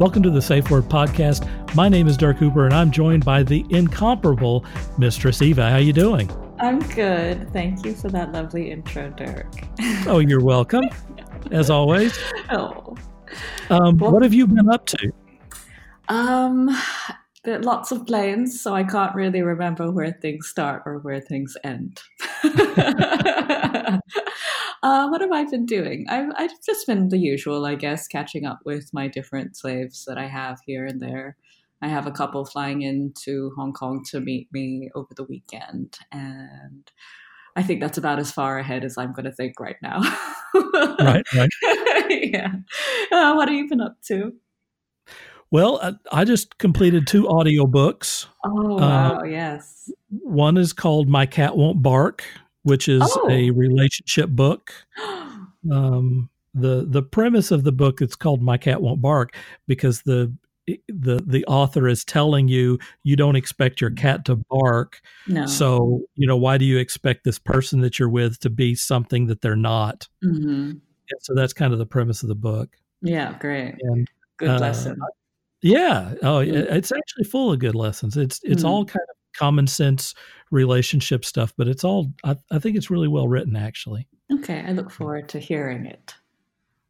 Welcome to the Safe Word Podcast. My name is Dirk Hooper, and I'm joined by the incomparable Mistress Eva. How are you doing? I'm good. Thank you for that lovely intro, Dirk. oh, you're welcome, as always. Oh. Um, well, what have you been up to? Um, there are lots of planes, so I can't really remember where things start or where things end. uh, what have I been doing? I've, I've just been the usual, I guess, catching up with my different slaves that I have here and there. I have a couple flying into Hong Kong to meet me over the weekend, and I think that's about as far ahead as I'm going to think right now. right, right. yeah. Uh, what have you been up to? Well, I, I just completed two audiobooks. Oh, uh, wow, uh, yes. One is called My Cat Won't Bark, which is oh. a relationship book. Um, the the premise of the book it's called My Cat Won't Bark because the the the author is telling you you don't expect your cat to bark. No. So, you know, why do you expect this person that you're with to be something that they're not? Mm-hmm. so that's kind of the premise of the book. Yeah, great. And, Good uh, lesson. Yeah. Oh, mm-hmm. it's actually full of good lessons. It's it's mm-hmm. all kind of common sense relationship stuff, but it's all I, I think it's really well written actually. Okay, I look forward to hearing it.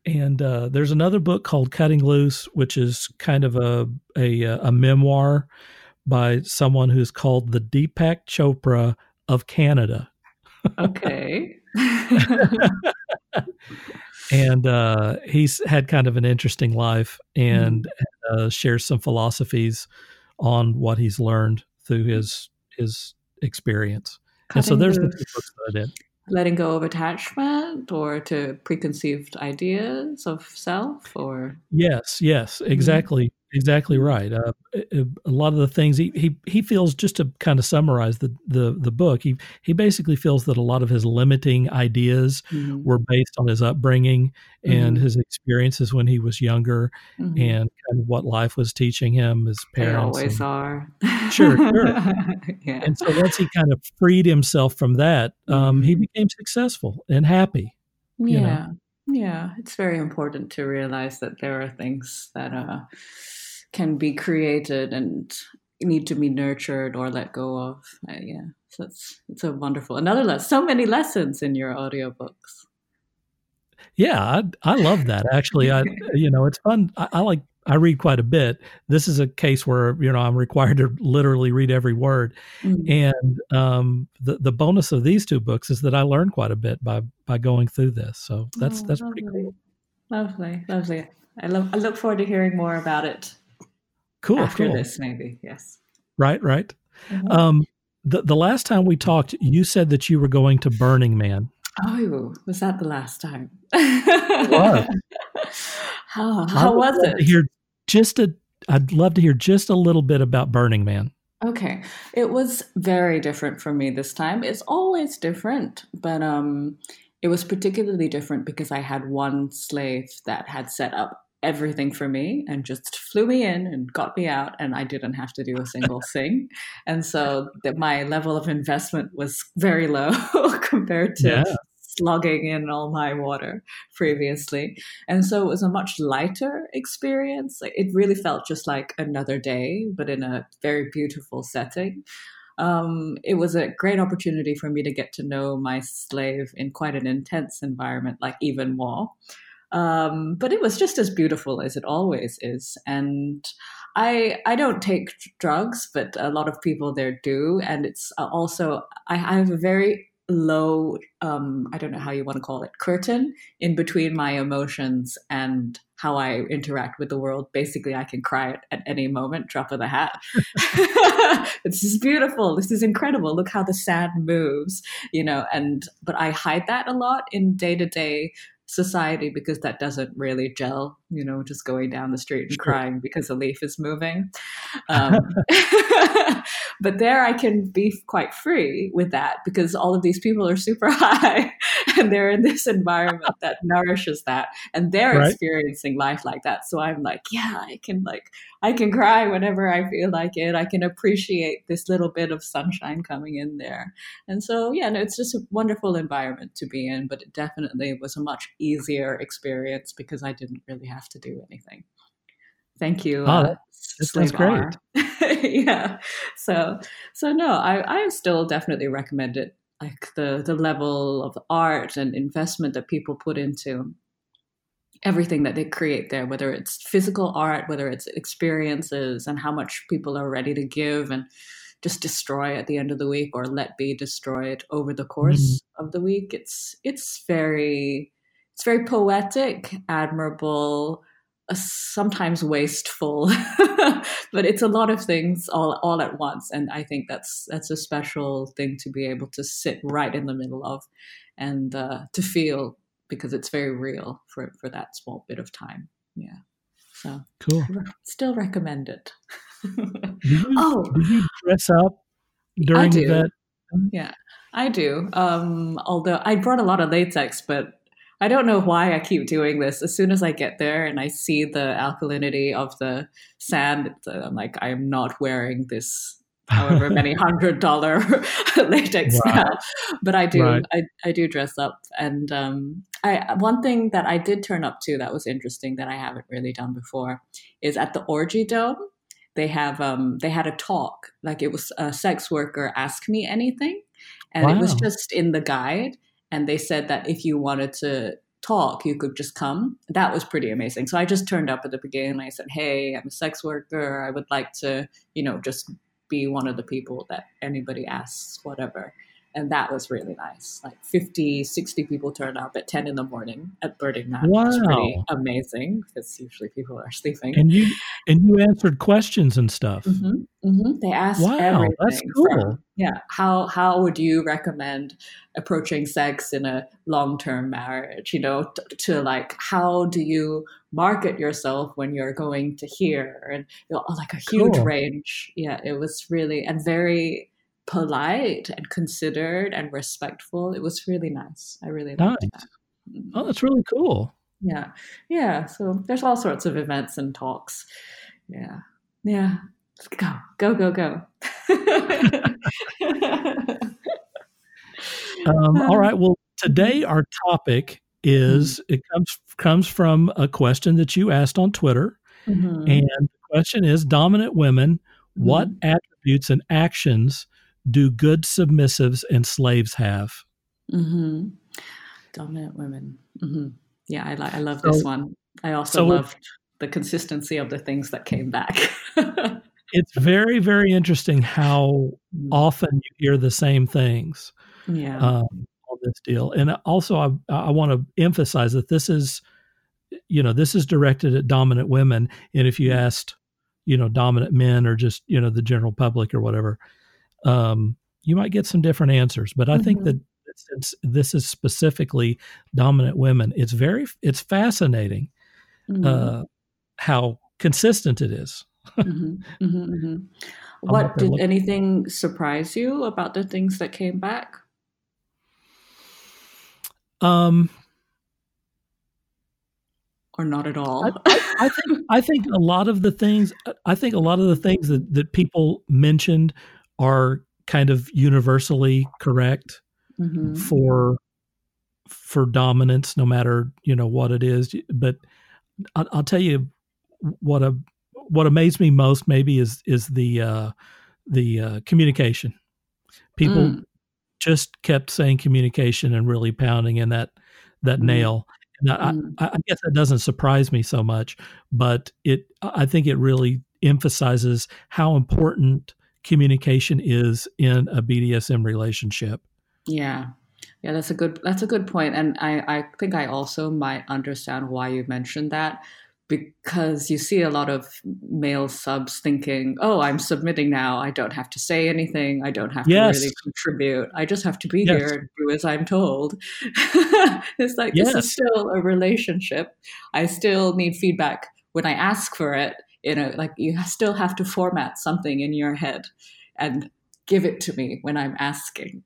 And uh, there's another book called Cutting Loose, which is kind of a, a a memoir by someone who's called the Deepak Chopra of Canada. Okay. and uh, he's had kind of an interesting life and mm-hmm. uh, shares some philosophies on what he's learned through his his experience. Cutting and so there's the two books that I did letting go of attachment or to preconceived ideas of self or yes yes mm-hmm. exactly mm-hmm. Exactly right. Uh, a lot of the things he, he he feels just to kind of summarize the, the the book. He he basically feels that a lot of his limiting ideas mm-hmm. were based on his upbringing and mm-hmm. his experiences when he was younger, mm-hmm. and kind of what life was teaching him as parents. They always and, are. Sure, sure. yeah. And so once he kind of freed himself from that, um, he mm-hmm. became successful and happy. Yeah. You know? Yeah, it's very important to realize that there are things that uh, can be created and need to be nurtured or let go of. Uh, yeah, so it's it's a wonderful another lesson. So many lessons in your audiobooks. Yeah, I I love that. Actually, I you know it's fun. I, I, like I read quite a bit. This is a case where you know I'm required to literally read every word, mm-hmm. and um, the the bonus of these two books is that I learned quite a bit by by going through this. So that's oh, that's lovely. pretty cool. Lovely, lovely. I love. I look forward to hearing more about it Cool. After cool. this, maybe yes. Right. Right. Mm-hmm. Um, the the last time we talked, you said that you were going to Burning Man. Oh, was that the last time? how how was it? Hear just a. I'd love to hear just a little bit about Burning Man. Okay, it was very different for me this time. It's always different, but um, it was particularly different because I had one slave that had set up everything for me and just flew me in and got me out and i didn't have to do a single thing. And so that my level of investment was very low compared to yeah. slugging in all my water previously. And so it was a much lighter experience. It really felt just like another day but in a very beautiful setting. Um, it was a great opportunity for me to get to know my slave in quite an intense environment like even more um, but it was just as beautiful as it always is. And I I don't take drugs, but a lot of people there do. And it's uh, also I, I have a very low um, I don't know how you want to call it curtain in between my emotions and how I interact with the world. Basically, I can cry at, any moment, drop of the hat. this is beautiful. This is incredible. Look how the sand moves, you know. And but I hide that a lot in day to day society because that doesn't really gel, you know, just going down the street and crying because a leaf is moving. Um, but there I can be quite free with that because all of these people are super high and they're in this environment that nourishes that and they're right. experiencing life like that. So I'm like, yeah, I can like I can cry whenever I feel like it. I can appreciate this little bit of sunshine coming in there. And so, yeah, no, it's just a wonderful environment to be in, but it definitely was a much easier experience because I didn't really have to do anything. Thank you. Oh, uh, that's great. yeah. So, so no, I, I still definitely recommend it. Like the the level of art and investment that people put into everything that they create there, whether it's physical art, whether it's experiences, and how much people are ready to give and just destroy at the end of the week or let be destroyed over the course mm-hmm. of the week. It's it's very it's very poetic, admirable, sometimes wasteful, but it's a lot of things all all at once. And I think that's that's a special thing to be able to sit right in the middle of, and uh, to feel because it's very real for for that small bit of time. Yeah. So cool. Still recommend it. you, oh, you dress up during that? Yeah, I do. Um, although I brought a lot of latex, but I don't know why I keep doing this. As soon as I get there and I see the alkalinity of the sand, I'm like, I'm not wearing this however many hundred dollar latex right. now. But I do, right. I, I do dress up. And um, I one thing that I did turn up to that was interesting that I haven't really done before is at the Orgy Dome they have um, they had a talk like it was a sex worker ask me anything and wow. it was just in the guide and they said that if you wanted to talk you could just come. That was pretty amazing. So i just turned up at the beginning i said hey i'm a sex worker. I would like to you know just be one of the people that anybody asks whatever and that was really nice. Like 50 60 people turned up at 10 in the morning at burning man. Wow. was pretty amazing because usually people are sleeping. And you and you answered questions and stuff. Mm-hmm, mm-hmm. they asked wow everything that's cool. from, yeah how how would you recommend approaching sex in a long-term marriage you know t- to like how do you market yourself when you're going to here and you know, like a huge cool. range. Yeah it was really and very polite and considered and respectful. It was really nice. I really liked nice. that. Mm-hmm. Oh, that's really cool. Yeah. Yeah. So there's all sorts of events and talks. Yeah. Yeah. Go. Go, go, go. um, all right. Well, today our topic is mm-hmm. it comes comes from a question that you asked on Twitter. Mm-hmm. And the question is dominant women, what mm-hmm. attributes and actions do good submissives and slaves have? Mm-hmm. Dominant women. Mm-hmm. Yeah, I, I love so, this one. I also so loved the consistency of the things that came back. it's very, very interesting how mm. often you hear the same things. Yeah. Um, on this deal, and also I, I want to emphasize that this is, you know, this is directed at dominant women, and if you mm. asked, you know, dominant men or just you know the general public or whatever, um, you might get some different answers. But I mm-hmm. think that since this is specifically dominant women, it's very it's fascinating mm-hmm. uh, how consistent it is. mm-hmm. mm-hmm, mm-hmm. What did anything surprise you about the things that came back? Um, or not at all. I, I, I, think I think a lot of the things I think a lot of the things that that people mentioned are kind of universally correct mm-hmm. for for dominance no matter you know what it is but I'll, I'll, tell you what a what amazed me most maybe is is the uh the uh communication people mm. just kept saying communication and really pounding in that that mm. nail and mm. I, I guess that doesn't surprise me so much but it i think it really emphasizes how important communication is in a BDSM relationship. Yeah. Yeah, that's a good that's a good point. And I, I think I also might understand why you mentioned that because you see a lot of male subs thinking, "Oh, I'm submitting now. I don't have to say anything. I don't have yes. to really contribute. I just have to be yes. here and do as I'm told." it's like yes. this is still a relationship. I still need feedback when I ask for it you know like you still have to format something in your head and give it to me when i'm asking.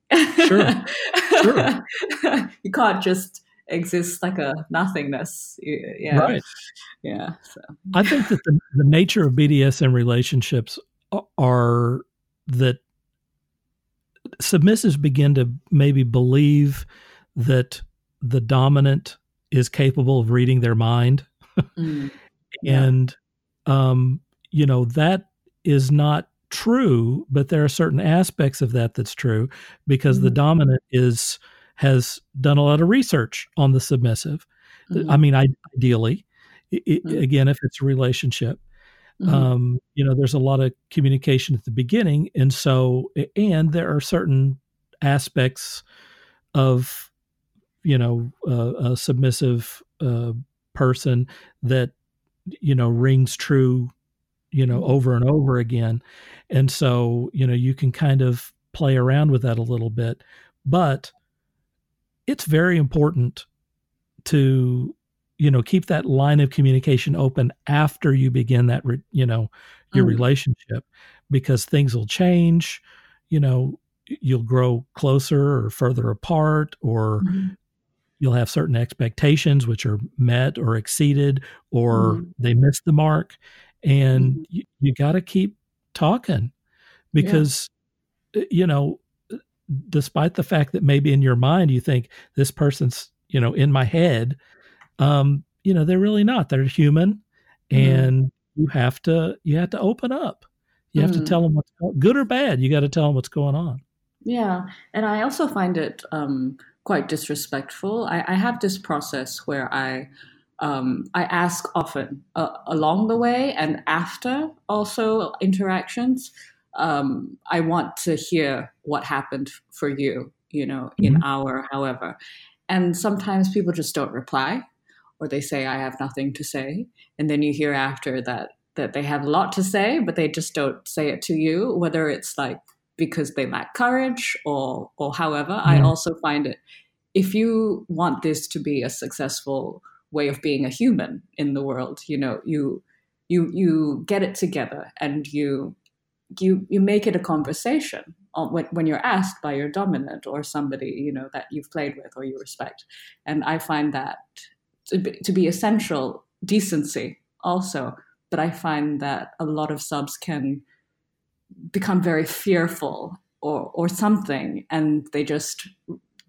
Sure. Sure. You can't just exist like a nothingness yeah. Right. Yeah so. I think that the, the nature of bdsm relationships are that submissives begin to maybe believe that the dominant is capable of reading their mind. Mm, yeah. and um, you know, that is not true, but there are certain aspects of that that's true because mm-hmm. the dominant is has done a lot of research on the submissive. Mm-hmm. I mean, ideally, it, mm-hmm. again, if it's a relationship, mm-hmm. um, you know, there's a lot of communication at the beginning, and so and there are certain aspects of you know uh, a submissive uh, person that you know rings true you know over and over again and so you know you can kind of play around with that a little bit but it's very important to you know keep that line of communication open after you begin that re, you know your mm. relationship because things will change you know you'll grow closer or further apart or mm-hmm. You'll have certain expectations which are met or exceeded or mm-hmm. they miss the mark and mm-hmm. you, you got to keep talking because yeah. Uh, you know despite the fact that maybe in your mind you think this person's you know in my head um you know they're really not they're human mm-hmm. and you have to you have to open up you have mm-hmm. to tell them what's good or bad you got to tell them what's going on yeah and i also find it um quite disrespectful i, I have this process where i um, I ask often uh, along the way and after also interactions um, I want to hear what happened for you, you know, in mm-hmm. our however. And sometimes people just don't reply or they say, I have nothing to say. And then you hear after that that they have a lot to say, but they just don't say it to you, whether it's like because they lack courage or or however. Mm-hmm. I also find it if you want this to be a successful way of being a human in the world, you know, you you you get it together and you you you make it a conversation when, when you're asked by your dominant or somebody you know that you've played with or you respect and i find that to be, to be essential decency also but i find that a lot of subs can become very fearful or or something and they just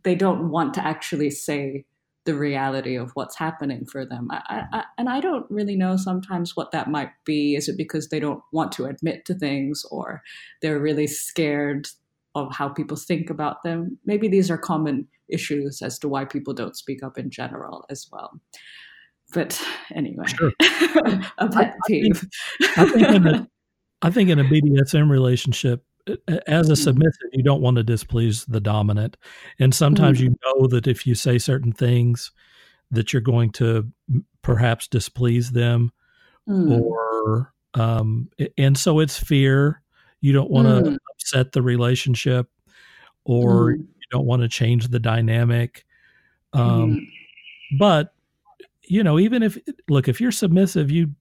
they don't want to actually say the reality of what's happening for them. I, I, and I don't really know sometimes what that might be. Is it because they don't want to admit to things or they're really scared of how people think about them? Maybe these are common issues as to why people don't speak up in general as well. But anyway, sure. a pet peeve. I think, I think in a, I think in a BDSM relationship, as a mm-hmm. submissive, you don't want to displease the dominant. And sometimes mm-hmm. you know that if you say certain things, that you're going to perhaps displease them mm. or um, and so it's fear you don't want to mm. upset the relationship or mm. you don't want to change the dynamic um, mm. but you know even if look if you're submissive you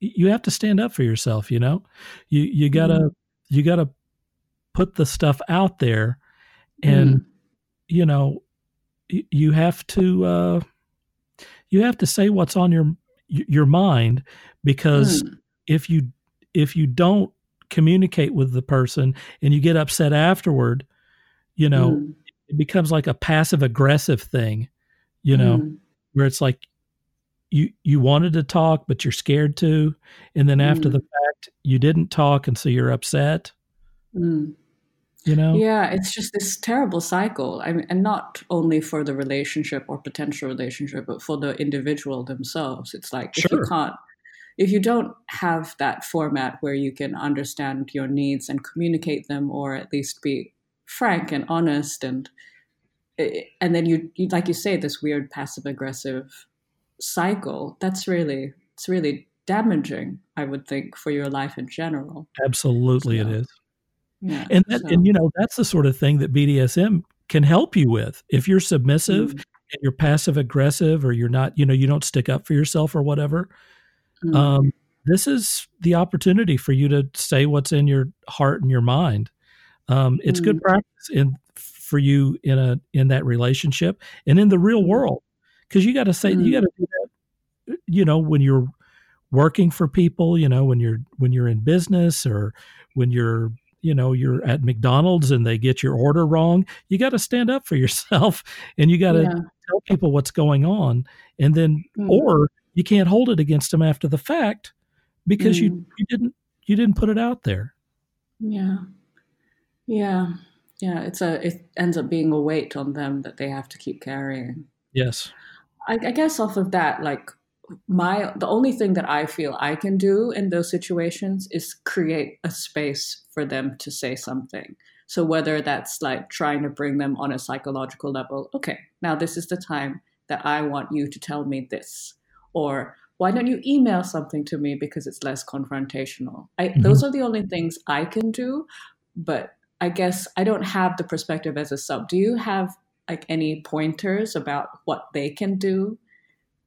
you have to stand up for yourself you know you you gotta mm you got to put the stuff out there and mm. you know you have to uh, you have to say what's on your your mind because mm. if you if you don't communicate with the person and you get upset afterward you know mm. it becomes like a passive aggressive thing you know mm. where it's like you you wanted to talk but you're scared to and then after mm. the fact you didn't talk and so you're upset mm. you know yeah it's just this terrible cycle i mean and not only for the relationship or potential relationship but for the individual themselves it's like sure. if you can't if you don't have that format where you can understand your needs and communicate them or at least be frank and honest and eh, and then you, you like you say this weird passive aggressive cycle, that's really it's really damaging, I would think, for your life in general. Absolutely so, it is. Yeah, and that, so. and you know, that's the sort of thing that BDSM can help you with. If you're submissive mm. and you're passive aggressive or you're not, you know, you don't stick up for yourself or whatever, mm. um, this is the opportunity for you to say what's in your heart and your mind. Um, it's mm. good practice in for you in a in that relationship and in the real mm. world because you got to say mm-hmm. you got to do that you know when you're working for people you know when you're when you're in business or when you're you know you're at McDonald's and they get your order wrong you got to stand up for yourself and you got to yeah. tell people what's going on and then mm-hmm. or you can't hold it against them after the fact because Mm. you you didn't you didn't put it out there. Yeah. Yeah. Yeah. It's a, it ends up being a weight on them that they have to keep carrying. Yes. I, I guess off of that, like my, the only thing that I feel I can do in those situations is create a space for them to say something. So whether that's like trying to bring them on a psychological level, okay, now this is the time that I want you to tell me this, or why don't you email something to me because it's less confrontational? I, Mhm. Those are the only things I can do, but I guess I don't have the perspective as a sub. Do you have like any pointers about what they can do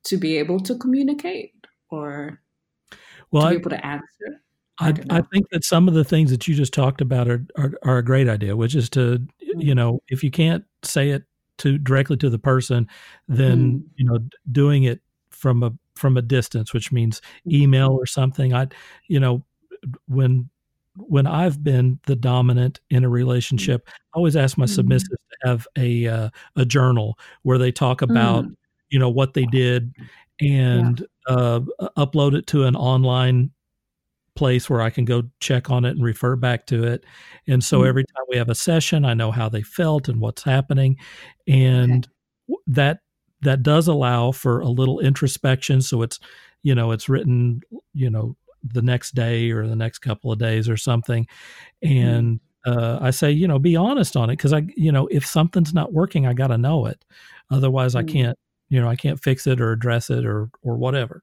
to be able to communicate or Well, to be I, able to answer? I I, I think that some of the things that you just talked about are, are, are a great idea, which is to, you Mm. know, if you can't say it to directly to the person, then, Mm. you know, doing it from a, from a distance, which means email or something. I, you know, when, when I've been the dominant in a relationship, I always ask my Mhm. submissives to have a, uh, a journal where they talk about, Mm. you know, what they did and, uh, upload it to an online place where I can go check on it and refer back to it. And so Mm. every time we have a session, I know how they felt and what's happening. And w that that does allow for a little introspection. So it's, you know, it's written, you know, the next day or the next couple of days or something. And uh, I say, you know, be honest on it because I, you know, if something's not working, I got to know it. Otherwise, I Mm. can't, you know, I can't fix it or address it or or whatever.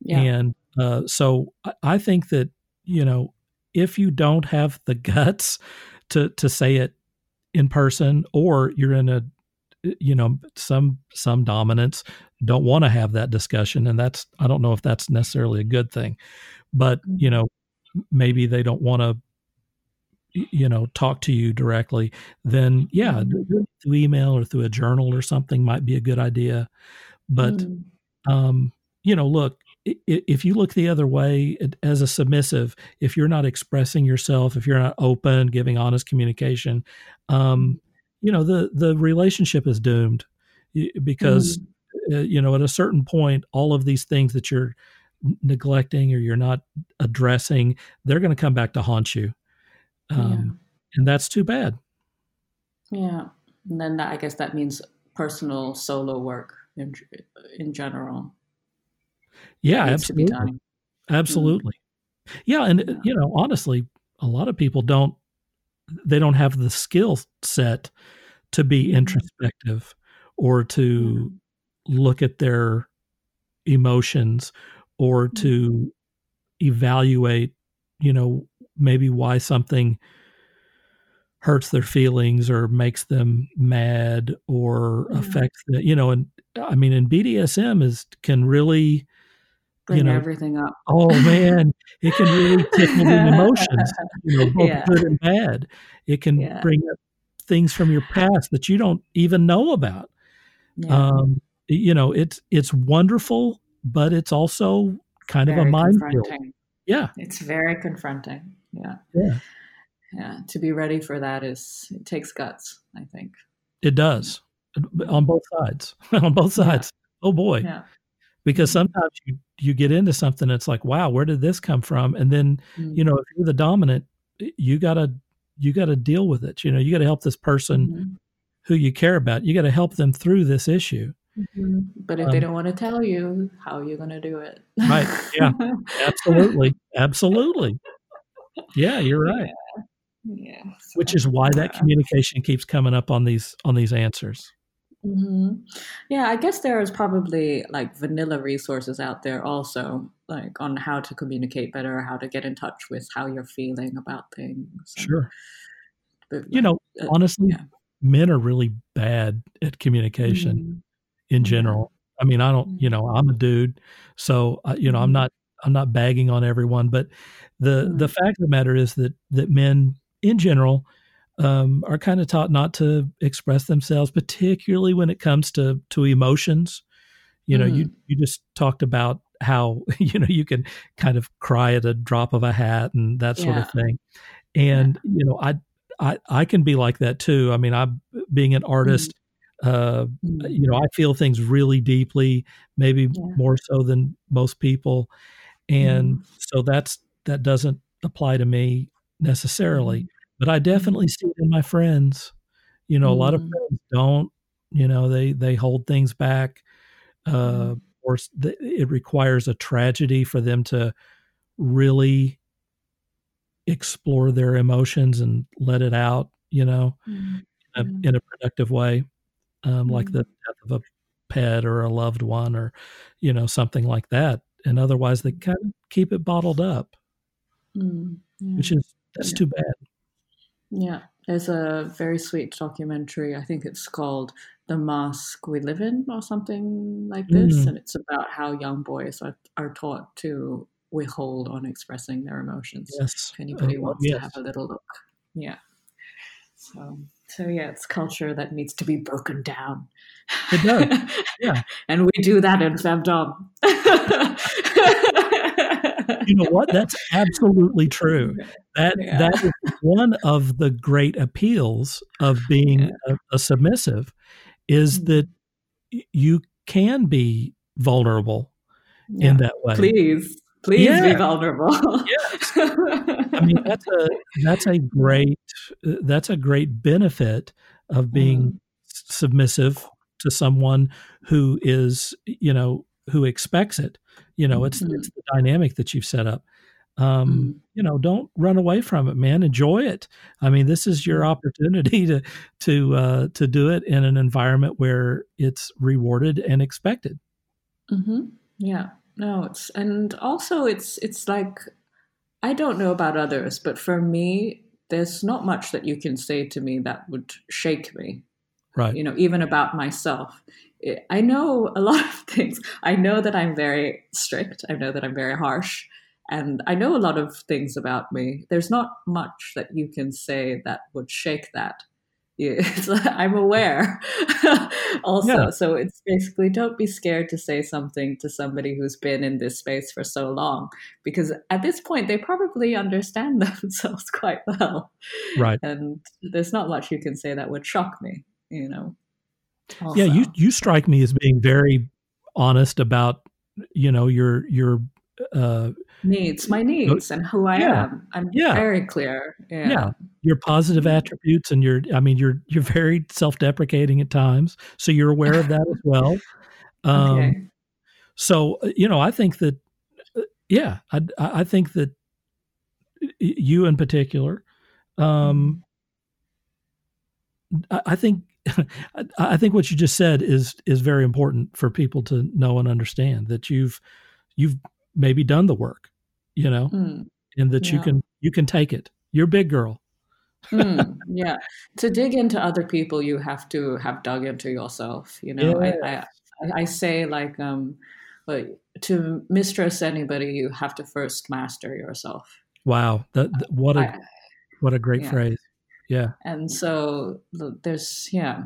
Yeah. And uh, so I, think that you know if you don't have the guts to to say it in person, or you're in a you know some some dominants don't want to have that discussion, and that's I don't know if that's necessarily a good thing, but you know maybe they don't want to you know talk to you directly then yeah Mhm. through email or through a journal or something might be a good idea but Mm. um, you know, look, if you look the other way as a submissive, if you're not expressing yourself, if you're not open, giving honest communication, um, you know, the the relationship is doomed because Mm. Uh, you know at a certain point, all of these things that you're neglecting or you're not addressing, they're going to come back to haunt you, um, and that's too bad. yeah. Yeah. And then that, I guess that means personal solo work in in general. Yeah, that needs to be absolutely. done. Absolutely. Yeah, and Yeah. you know, honestly, a lot of people don't they don't have the skill set to be Mhm. introspective or to look at their emotions or Mhm. to evaluate, you know, maybe why something hurts their feelings or makes them mad or Yeah. affects the, you know, and I mean, and BDSM is can really Bring you know, everything up. Oh man, it can really tickle the emotions, you know, both Yeah. good and bad. It can Yeah. bring up things from your past that you don't even know about. Um, you know, it's it's wonderful, but it's also kind of a very minefield. Yeah, It's very confronting. Yeah. yeah, Yeah. To be ready for that is it takes guts, I think. it does on both sides. on both Yeah. sides. Oh boy, Yeah. because sometimes you you get into something it's like, wow, where did this come from? And then you know, if you're the dominant, you gotta you gotta deal with it. You know, you gotta help this person Mhm. who you care about. You gotta help them through this issue. Mhm. But if they Um, don't want to tell you, how are you going to do it? Right. Yeah. Absolutely. Absolutely. Yeah, you're right. Yeah. Which so, is why that yeah. communication keeps coming up on these on these answers. hmm Yeah, I guess there is probably like vanilla resources out there also, like on how to communicate better, how to get in touch with how you're feeling about things. Sure. but, You know, uh, honestly, yeah. men are really bad at communication mhm. In general. I mean, I don't, you know, I'm a dude, so uh, you know, I'm Mhm. not I'm not bagging on everyone, but the the Mm. fact of the matter is that that men in general um, are kind of taught not to express themselves, particularly when it comes to to emotions. You know, you Mm. you just talked about how you know you can kind of cry at a drop of a hat and that sort of thing, and you know, I I I can be like that too. I mean, I being an artist, Uh, you know, I feel things really deeply, maybe Yeah. more so than most people, and Mm. so that's that doesn't apply to me necessarily. Mhm. But I Mhm. definitely see it in my friends. You know, a lot of Mm. friends don't. You know, they they hold things back, uh, Mm. or th- it requires a tragedy for them to really explore their emotions and let it out. You know, Mm. in Mm. a, in a productive way, um, like Mm. the death of a pet or a loved one, or you know, something like that. And otherwise, they kind of keep it bottled up, Mm. which Yeah. is that's Yeah. too bad. Yeah. There's a very sweet documentary. I think it's called The Mask We Live In or something like this. Mm, And it's about how young boys are, are taught to withhold on expressing their emotions. yes. If anybody Oh, wants to have a little look. Yeah. So, so yeah, it's culture that needs to be broken down. It does. Yeah. and we do that in Femdom. You know what? That's absolutely true. That Yeah. that is one of the great appeals of being Yeah. a, a submissive is mm-hmm. that you can be vulnerable Yeah. in that way. Please, please be vulnerable. Yes. I mean, that's a that's a great that's a great benefit of being Mm. submissive to someone who is, you know, who expects it. You know, it's Mm. it's the dynamic that you've set up. Um, Mm. you know, don't run away from it, man. Enjoy it. I mean, this is your Mm. opportunity to to uh, to do it in an environment where it's rewarded and expected. hmm Yeah. No, it's and also it's it's like I don't know about others, but for me, there's not much that you can say to me that would shake me. Right. You know, even about myself. I- I know a lot of things. I know that I'm very strict. I know that I'm very harsh. And I know a lot of things about me. There's not much that you can say that would shake that. Yeah, it's I'm aware also. Yeah. So it's basically don't be scared to say something to somebody who's been in this space for so long, because at this point, they probably understand themselves quite well. Right. And there's not much you can say that would shock me, you know. Yeah, you you strike me as being very honest about you know your your uh needs, my needs, and who I yeah, am. I'm yeah. very clear. Yeah. yeah your positive attributes and your i mean you're you're very self-deprecating at times so you're aware of that as well um Okay. so uh, you know i think that uh, yeah i i think that you in particular um i, I think I think what you just said is is very important for people to know and understand that you've you've maybe done the work, you know, Mm, and that you can you can take it. You're a big girl. Mm, yeah. To dig into other people, you have to have dug into yourself. You know, I, I, I- I say like, um, to mistress anybody, you have to first master yourself. Wow, that, that- what a I, what a great yeah. phrase. Yeah, and so there's yeah,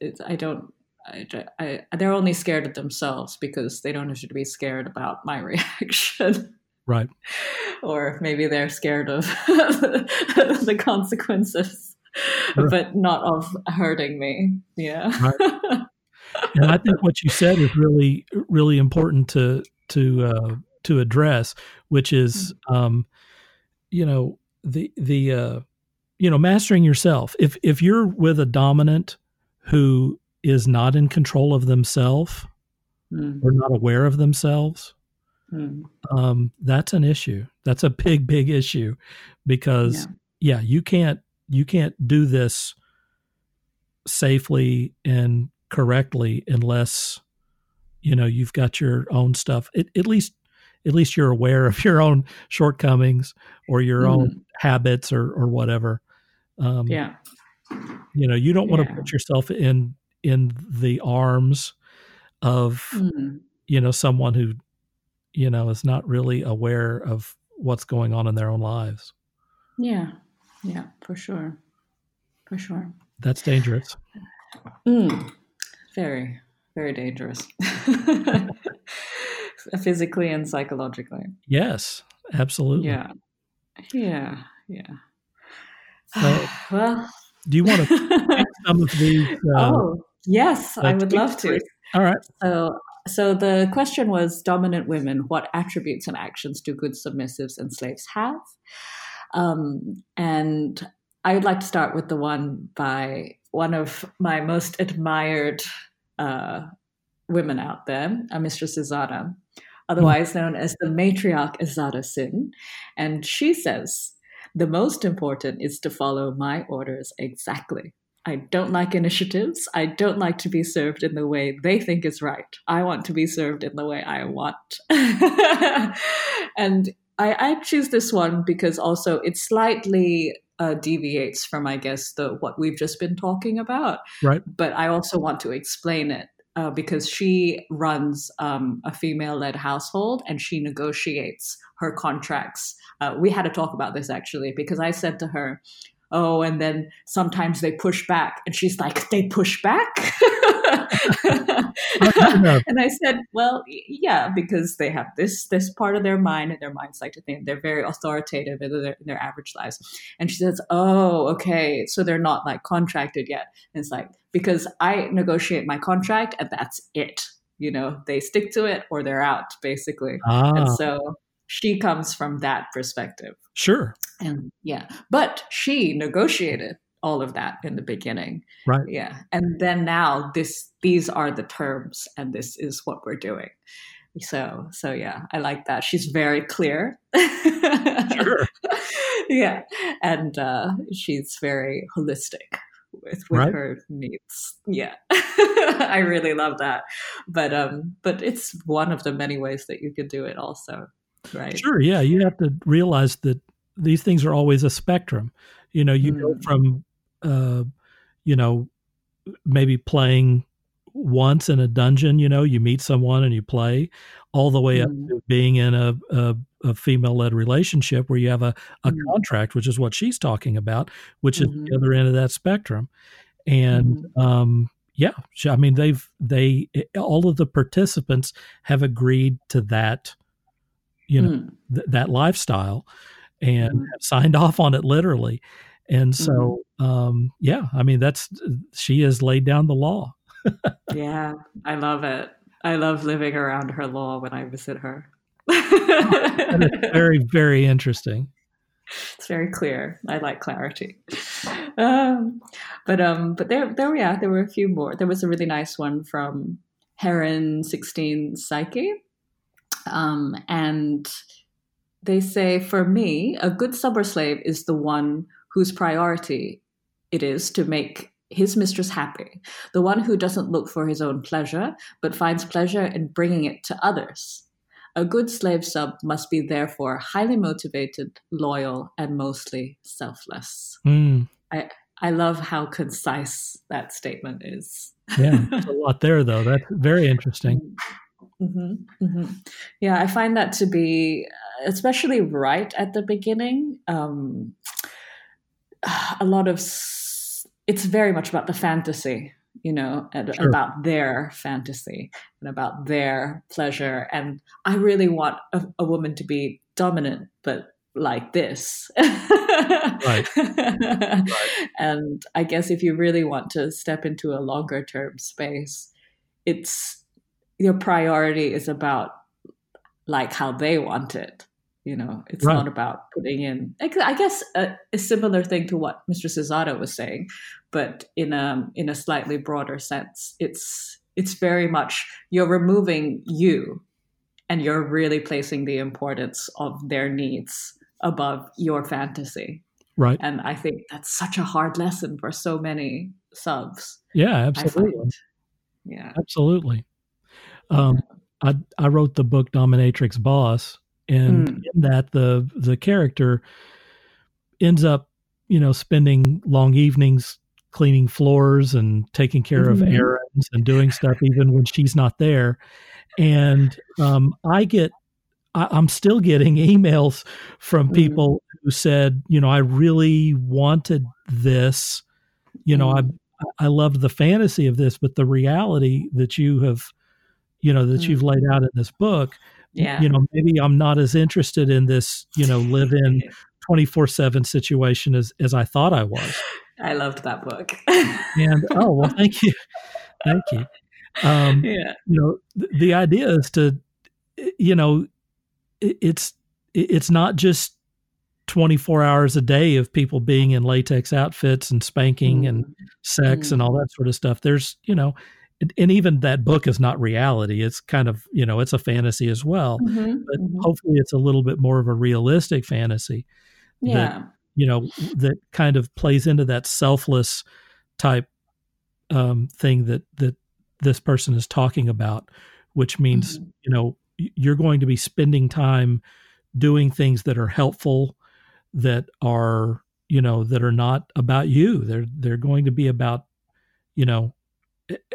it's, I don't. I, I, they're only scared of themselves because they don't have to be scared about my reaction. Right. or maybe they're scared of the consequences, Right. but not of hurting me. Yeah. And I think what you said is really really important to to uh, to address, which is um, you know the the uh, you know mastering yourself. If if you're with a dominant who is not in control of themselves Mm, or not aware of themselves, mm, um, that's an issue. That's a big, big issue because yeah. you can't you can't do this safely and correctly unless you know you've got your own stuff. At, at least at least you're aware of your own shortcomings or your own mm, habits or or whatever. Um, yeah. you know you don't want to Yeah. put yourself in in the arms of Mm, you know someone who you know is not really aware of what's going on in their own lives yeah. Yeah. For sure. For sure. that's dangerous Mm, very, very dangerous. Physically and psychologically. yes absolutely Yeah. Yeah. Yeah. So- well, do you want to some of these uh, oh, Yes, I would love to. All right. So, so the question was dominant women, what attributes and actions do good submissives and slaves have? Um, and I would like to start with the one by one of my most admired uh, women out there, a Mistress Izada, otherwise mm. known as the matriarch Izada Sin. And she says, the most important is to follow my orders exactly. I don't like initiatives. I don't like to be served in the way they think is right. I want to be served in the way I want. and I, I, choose this one because also it slightly uh, deviates from, I guess, the what we've just been talking about. Right. But I also want to explain it uh, because she runs um, a female-led household and she negotiates her contracts. Uh, we had to talk about this actually because I said to her, oh, and then sometimes they push back. And she's like, they push back? and I said, well, yeah, because they have this this part of their mind and their mind's like to think they're very authoritative in their, in their average lives. And she says, oh, okay, so they're not like contracted yet. And it's like, because I negotiate my contract and that's it. You know, they stick to it or they're out, basically. Ah. And so she comes from that perspective. Sure. And yeah, but she negotiated all of that in the beginning. Right. Yeah. And then now this these are the terms and this is what we're doing. So so yeah, I like that. She's very clear. sure. yeah. And uh, she's very holistic with with right. her needs. Yeah. I really love that. But um but it's one of the many ways that you could do it also. Right. Sure. Yeah. You have to realize that these things are always a spectrum. You know, you mm. go from, uh, you know, maybe playing once in a dungeon, you know, you meet someone and you play, all the way mm. up to being in a, a, a female led relationship where you have a, a mm. contract, which is what she's talking about, which mm-hmm. is the mm-hmm. other end of that spectrum. And, mm. um, yeah, I mean, they've, they, all of the participants have agreed to that you know mm. th- that lifestyle and mm. signed off on it literally. And so mm. um, yeah i mean that's she has laid down the law. Yeah i love it. I love living around her law when i visit her. Very very interesting. It's very clear. I like clarity. Um, but um but there there yeah there were a few more. There was a really nice one from heron 16 psyche um, and they say, for me, a good summer slave is the one whose priority it is to make his mistress happy, the one who doesn't look for his own pleasure, but finds pleasure in bringing it to others. A good slave sub must be therefore highly motivated, loyal, and mostly selfless. Mm. I, I love how concise that statement is. yeah, a lot there, though. That's very interesting. Mm-hmm, mm-hmm. Yeah, I find that to be especially right at the beginning. Um, a lot of it's very much about the fantasy, you know, and sure. about their fantasy and about their pleasure. And I really want a, a woman to be dominant, but like this. right. right. And I guess if you really want to step into a longer term space, it's your priority is about like how they want it you know? It's right. not about putting in i guess a, a, similar thing to what mr Izada was saying but in a in a slightly broader sense it's it's very much you're removing you and you're really placing the importance of their needs above your fantasy. Right. And i think that's such a hard lesson for so many subs yeah absolutely. Yeah. Absolutely um, I I wrote the book Dominatrix Boss, and mm. in that the the character ends up, you know, spending long evenings cleaning floors and taking care mm-hmm. of errands and doing stuff even when she's not there. And um, I get, I, am still getting emails from mm-hmm. people mm. who said, you know, I really wanted this. You know, mm. I I loved the fantasy of this, but the reality that you have you know that mm you've laid out in this book yeah you know maybe i'm not as interested in this you know live in 24 7 situation as as i thought i was i loved that book and oh well thank you Thank you. Um, yeah. You know, the, the idea is to, you know, it, it's it's not just 24 hours a day of people being in latex outfits and spanking mm. and sex mm. and all that sort of stuff. There's, you know, and even that book is not reality. It's kind of, you know, it's a fantasy as well. Mm-hmm. But mm-hmm. hopefully it's a little bit more of a realistic fantasy. Yeah. That, you know, that kind of plays into that selfless type um, thing that that this person is talking about, which means, mm-hmm. you know, you're going to be spending time doing things that are helpful that are you know that are not about you they're they're going to be about you know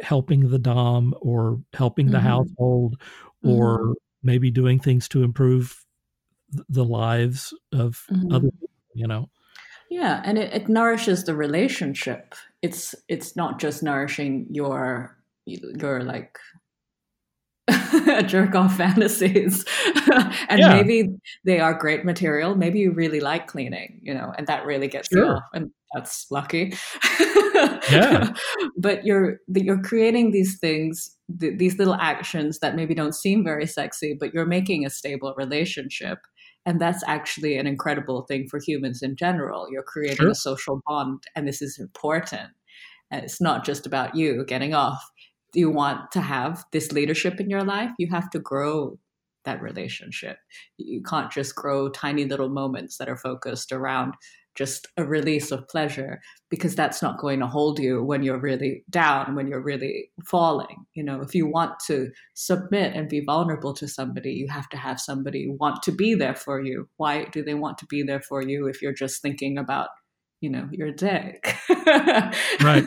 helping the dom or helping mm-hmm. the household or mm-hmm. maybe doing things to improve the lives of mm-hmm. other people you know yeah and it, it nourishes the relationship it's it's not just nourishing your your like jerk off fantasies. and yeah. maybe they are great material. Maybe you really like cleaning, you know, and that really gets sure. you off. And that's lucky. yeah. but you're you're creating these things, th- these little actions that maybe don't seem very sexy, but you're making a stable relationship. And that's actually an incredible thing for humans in general. You're creating sure. a social bond, and this is important. And it's not just about you getting off you want to have this leadership in your life, you have to grow that relationship. You can't just grow tiny little moments that are focused around just a release of pleasure because that's not going to hold you when you're really down, when you're really falling. You know, if you want to submit and be vulnerable to somebody, you have to have somebody want to be there for you. Why do they want to be there for you if you're just thinking about you know your dick right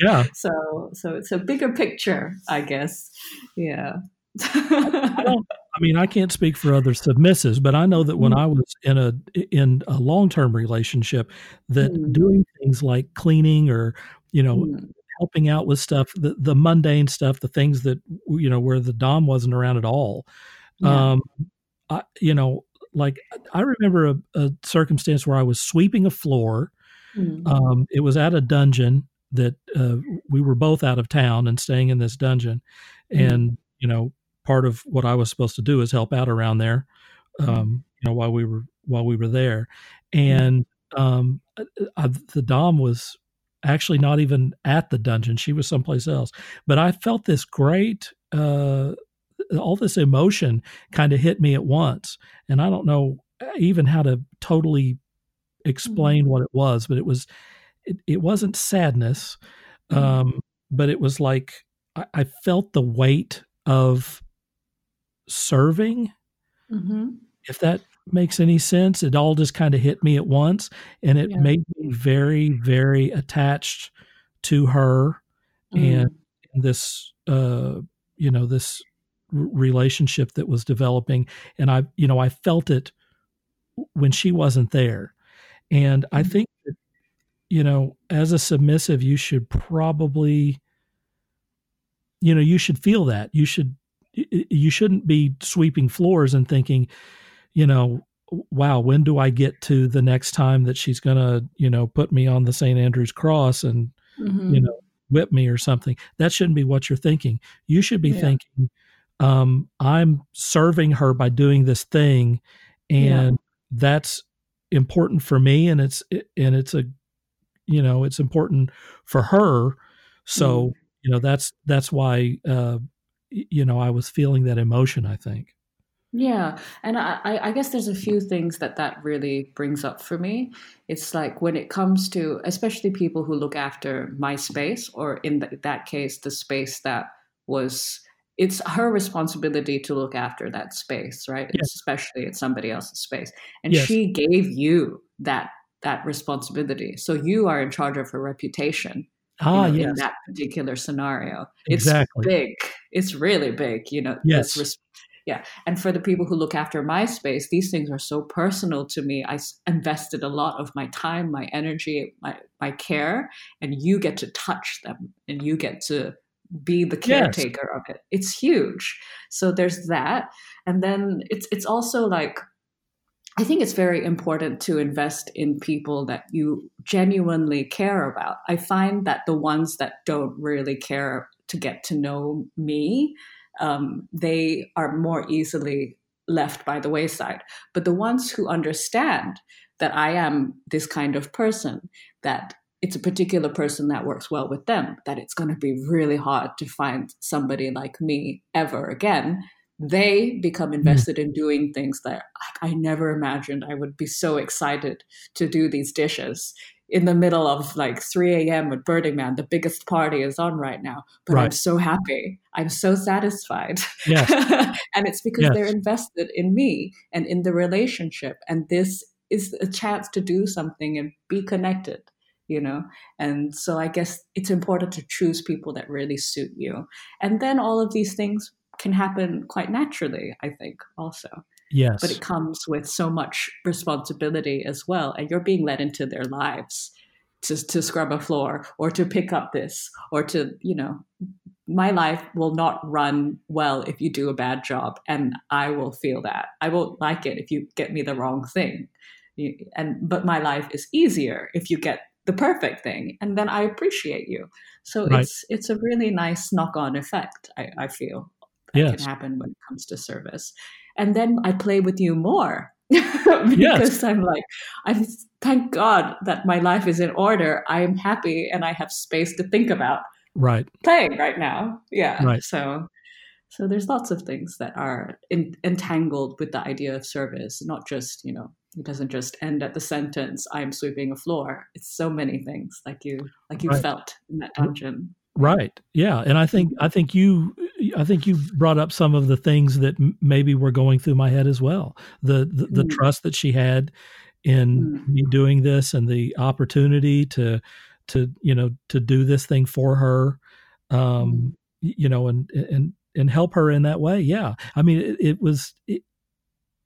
yeah so so it's a bigger picture i guess yeah I, don't, I mean i can't speak for other submissives but i know that when mm. i was in a in a long-term relationship that mm. doing things like cleaning or you know mm. helping out with stuff the, the mundane stuff the things that you know where the dom wasn't around at all yeah. um I, you know like i remember a, a circumstance where i was sweeping a floor Mm-hmm. Um, it was at a dungeon that uh, we were both out of town and staying in this dungeon, mm-hmm. and you know, part of what I was supposed to do is help out around there, mm-hmm. um, you know, while we were while we were there, mm-hmm. and um, I, uh, the dom was actually not even at the dungeon; she was someplace else. But I felt this great. Uh, all this emotion kind of hit me at once and i don't know even how to totally explain mm-hmm. what it was, but it was it, it wasn't sadness, mm-hmm. um, but it was like I, I, felt the weight of serving. Mm-hmm. If that makes any sense, it all just kind of hit me at once, and it yeah. made me very, very attached to her and mm-hmm. this, uh, you know, this relationship that was developing and i you know i felt it when she wasn't there and I mm-hmm. think that, you know, as a submissive, you should probably, you know, you should feel that. You should, you shouldn't be sweeping floors and thinking, you know, wow, when do I get to the next time that she's going to, you know, put me on the St. Andrew's cross and, mm-hmm. you know, whip me or something? That shouldn't be what you're thinking. You should be yeah. thinking, um, I'm serving her by doing this thing. And yeah. that's important for me and it's and it's a you know it's important for her. So mm. you know that's that's why uh you know i was feeling that emotion i think. Yeah and i i guess there's a few things that that really brings up for me. It's like when it comes to especially people who look after my space or in that case the space that was it's her responsibility to look after that space, right? Yes. Especially it's somebody else's space. And yes. she gave you that that responsibility. So you are in charge of her reputation. Ah, you know, yes. in that particular scenario. Exactly. It's big. It's really big, you know. Yes. Res- yeah. And for the people who look after my space, these things are so personal to me. I invested a lot of my time, my energy, my, my care, and you get to touch them and you get to be the caretaker yes. of it. It's huge. So there's that. And then it's it's also like I think it's very important to invest in people that you genuinely care about. I find that the ones that don't really care to get to know me, um, they are more easily left by the wayside. But the ones who understand that I am this kind of person, that it's a particular person that works well with them, that it's going to be really hard to find somebody like me ever again, they become hmm. invested mm. in doing things that I never imagined I would be so excited to do these dishes in the middle of like 3 a.m. at Burning Man. The biggest party is on right now, but right. I'm so happy. I'm so satisfied. Yes. and it's because yes. they're invested in me and in the relationship. And this is a chance to do something and be connected, you know? And so I guess it's important to choose people that really suit you. And then all of these things can happen quite naturally, I think, also. Yes. But it comes with so much responsibility as well. And you're being led into their lives to, to scrub a floor or to pick up this or to, you know, my life will not run well if you do a bad job. And I will feel that. I won't like it if you get me the wrong thing. And but my life is easier if you get the perfect thing and then i appreciate you so right. it's it's a really nice knock-on effect i, I feel that yes. can happen when it comes to service and then I play with you more because yes. I'm like, i'm thank God that my life is in order. I am happy and I have space to think about right playing right now. Yeah. Right. So, so there's lots of things that are in, entangled with the idea of service, not just you know it doesn't just end at the sentence i'm sweeping a floor it's so many things like you like you right. felt in that dungeon Right. Yeah, and I think I think you I think you brought up some of the things that m- maybe were going through my head as well. The the, the mm. trust that she had in mm. me doing this and the opportunity to to you know to do this thing for her um mm. you know and and and help her in that way. Yeah. I mean it, it was it,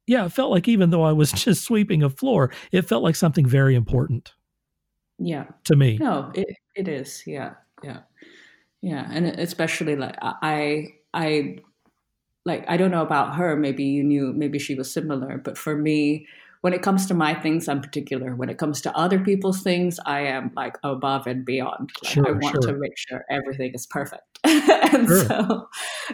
yeah, it felt like even though I was just sweeping a floor, it felt like something very important. Yeah. To me. No, it it is. Yeah. Yeah yeah and especially like i i like i don't know about her maybe you knew maybe she was similar but for me when it comes to my things i'm particular when it comes to other people's things i am like above and beyond like sure, i want sure. to make sure everything is perfect and sure. so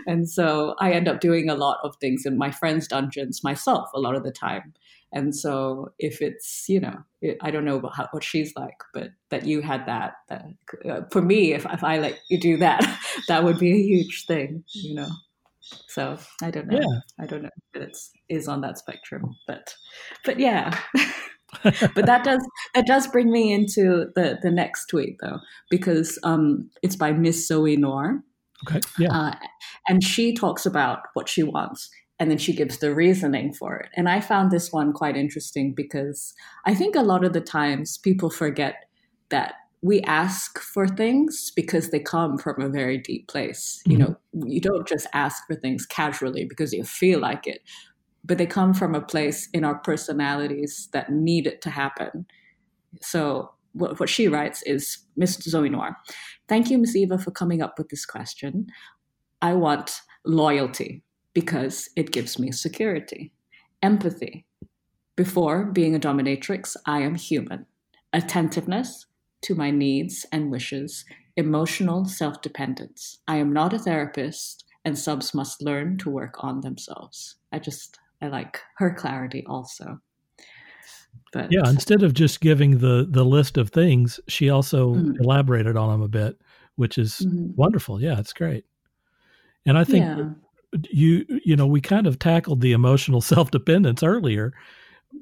and so i end up doing a lot of things in my friends dungeons myself a lot of the time and so if it's, you know, it, I don't know how, what she's like, but that you had that, that uh, for me, if, if I let you do that, that would be a huge thing, you know? So I don't know. Yeah. I don't know if it is on that spectrum, but, but yeah. but that does that does bring me into the the next tweet though because um it's by miss zoe noir okay yeah uh, and she talks about what she wants and then she gives the reasoning for it. And I found this one quite interesting because I think a lot of the times people forget that we ask for things because they come from a very deep place. Mm-hmm. You know, you don't just ask for things casually because you feel like it, but they come from a place in our personalities that need it to happen. So what, what she writes is Miss Zoe Noir, thank you, Miss Eva, for coming up with this question. I want loyalty because it gives me security. Empathy. Before being a dominatrix, I am human. Attentiveness to my needs and wishes. Emotional self dependence. I am not a therapist, and subs must learn to work on themselves. I just, I like her clarity also. But yeah, instead of just giving the the list of things, she also mm-hmm. elaborated on them a bit, which is mm-hmm. wonderful. Yeah, it's great. And I think yeah you you know we kind of tackled the emotional self-dependence earlier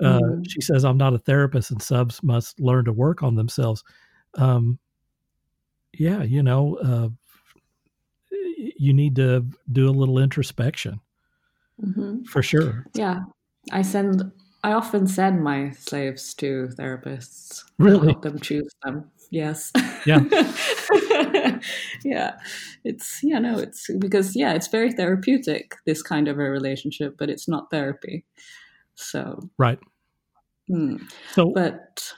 uh, mm-hmm. she says i'm not a therapist and subs must learn to work on themselves um, yeah you know uh, you need to do a little introspection. Mm-hmm. for sure. Yeah. I send i often send my slaves to therapists. Really? help them choose them. Yes. Yeah. Yeah. It's you know it's because yeah it's very therapeutic this kind of a relationship but it's not therapy. So. Right. Mm. so but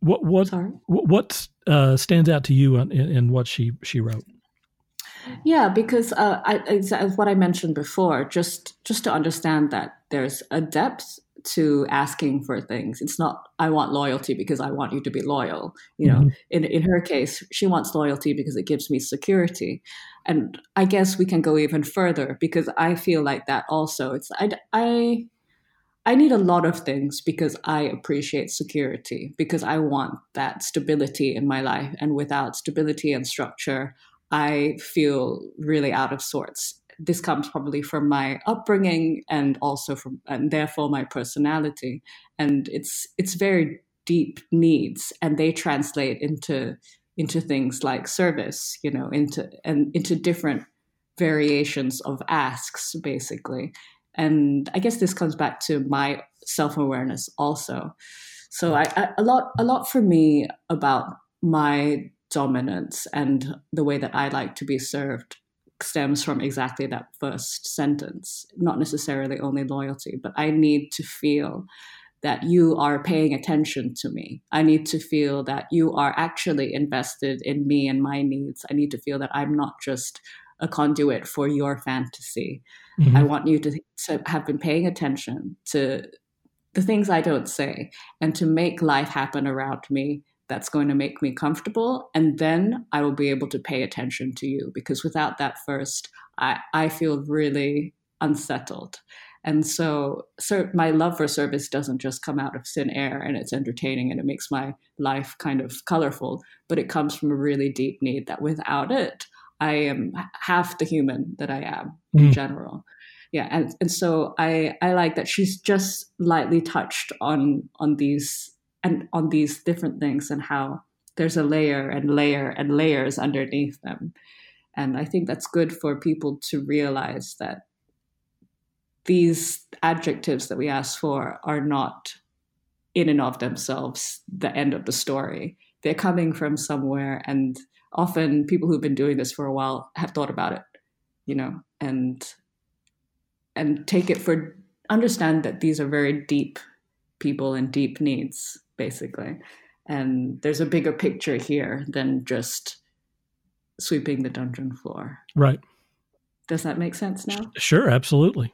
what what sorry? what uh, stands out to you in, in what she she wrote Yeah, because uh, I, as what I mentioned before, just just to understand that there's a depth to asking for things. It's not I want loyalty because I want you to be loyal. You know, mm-hmm. in in her case, she wants loyalty because it gives me security. And I guess we can go even further because I feel like that also. It's I I I need a lot of things because I appreciate security because I want that stability in my life. And without stability and structure, I feel really out of sorts. This comes probably from my upbringing and also from and therefore my personality. And it's it's very deep needs and they translate into into things like service you know into and into different variations of asks basically and i guess this comes back to my self-awareness also so I, I, a lot a lot for me about my dominance and the way that i like to be served stems from exactly that first sentence, not necessarily only loyalty, but I need to feel that you are paying attention to me. I need to feel that you are actually invested in me and my needs. I need to feel that I'm not just a conduit for your fantasy. Mm-hmm. I want you to, to have been paying attention to the things I don't say and to make life happen around me that's going to make me comfortable and then i will be able to pay attention to you because without that first i, I feel really unsettled and so, so my love for service doesn't just come out of thin air and it's entertaining and it makes my life kind of colorful but it comes from a really deep need that without it i am half the human that i am mm. in general yeah and, and so i i like that she's just lightly touched on on these and on these different things and how there's a layer and layer and layers underneath them. And I think that's good for people to realize that these adjectives that we ask for are not in and of themselves the end of the story. They're coming from somewhere, and often people who've been doing this for a while have thought about it, you know, and and take it for understand that these are very deep people and deep needs basically. And there's a bigger picture here than just sweeping the dungeon floor. Right. Does that make sense now? Sure, absolutely.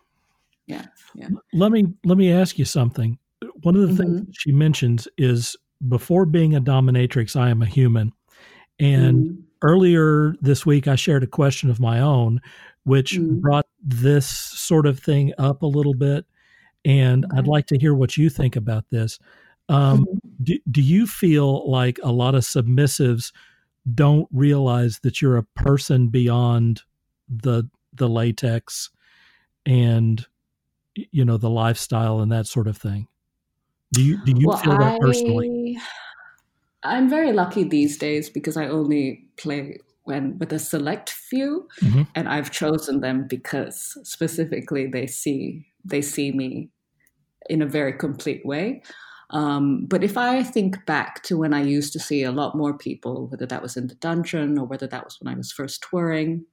Yeah. Yeah. Let me let me ask you something. One of the mm-hmm. things she mentions is before being a dominatrix, I am a human. And mm-hmm. earlier this week I shared a question of my own which mm-hmm. brought this sort of thing up a little bit. And I'd like to hear what you think about this. Um, mm-hmm. do, do you feel like a lot of submissives don't realize that you're a person beyond the the latex and you know the lifestyle and that sort of thing? Do you do you well, feel that personally? I, I'm very lucky these days because I only play when with a select few, mm-hmm. and I've chosen them because specifically they see they see me in a very complete way. Um, but if I think back to when I used to see a lot more people, whether that was in the dungeon or whether that was when I was first touring,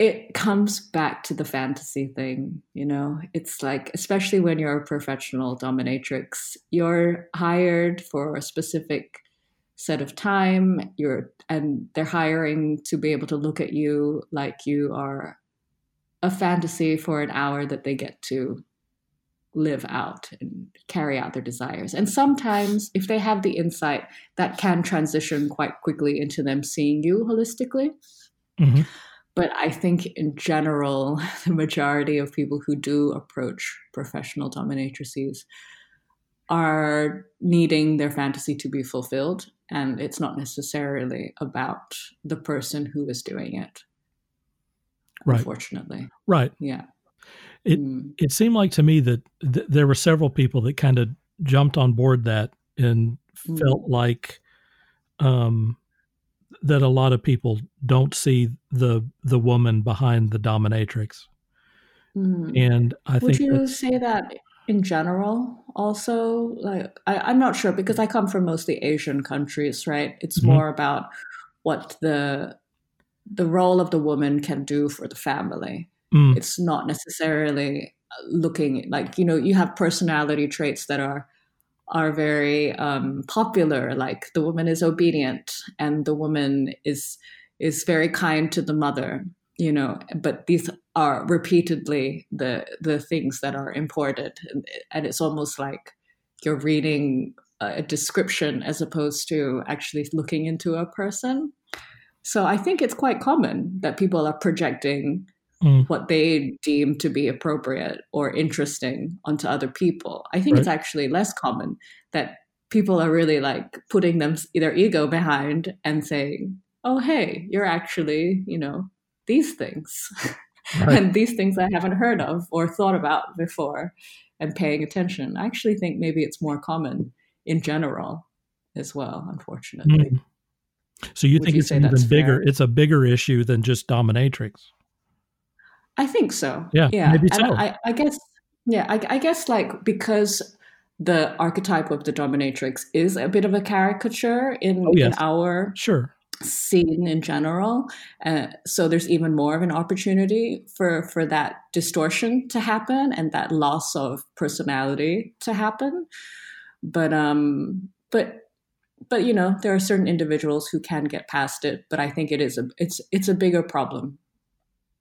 it comes back to the fantasy thing, you know? It's like, especially when you're a professional dominatrix, you're hired for a specific set of time, you're and they're hiring to be able to look at you like you are a fantasy for an hour that they get to live out and carry out their desires. And sometimes, if they have the insight, that can transition quite quickly into them seeing you holistically. Mm-hmm. But I think in general, the majority of people who do approach professional dominatrices are needing their fantasy to be fulfilled. And it's not necessarily about the person who is doing it. Right. Unfortunately. Right. Yeah. It mm. it seemed like to me that th- there were several people that kind of jumped on board that and mm. felt like um, that a lot of people don't see the the woman behind the dominatrix. Mm. And I would think would you say that in general also like I, am not sure because I come from mostly Asian countries, right? It's mm-hmm. more about what the the role of the woman can do for the family Mm. It's not necessarily looking like you know you have personality traits that are are very um, popular, like the woman is obedient and the woman is is very kind to the mother you know but these are repeatedly the the things that are imported. And, it's almost like you're reading a description as opposed to actually looking into a person. So i think it's quite common that people are projecting mm. what they deem to be appropriate or interesting onto other people i think right. it's actually less common that people are really like putting them their ego behind and saying oh hey you're actually you know these things right. and these things i haven't heard of or thought about before and paying attention i actually think maybe it's more common in general as well unfortunately mm. so you Would think you it's even bigger fair? it's a bigger issue than just dominatrix i think so yeah yeah maybe so. I, I, guess yeah I, I guess like because the archetype of the dominatrix is a bit of a caricature in, oh, yes. in our sure scene in general. Uh, so there's even more of an opportunity for for that distortion to happen and that loss of personality to happen. But um, but but you know there are certain individuals who can get past it. But I think it is a it's it's a bigger problem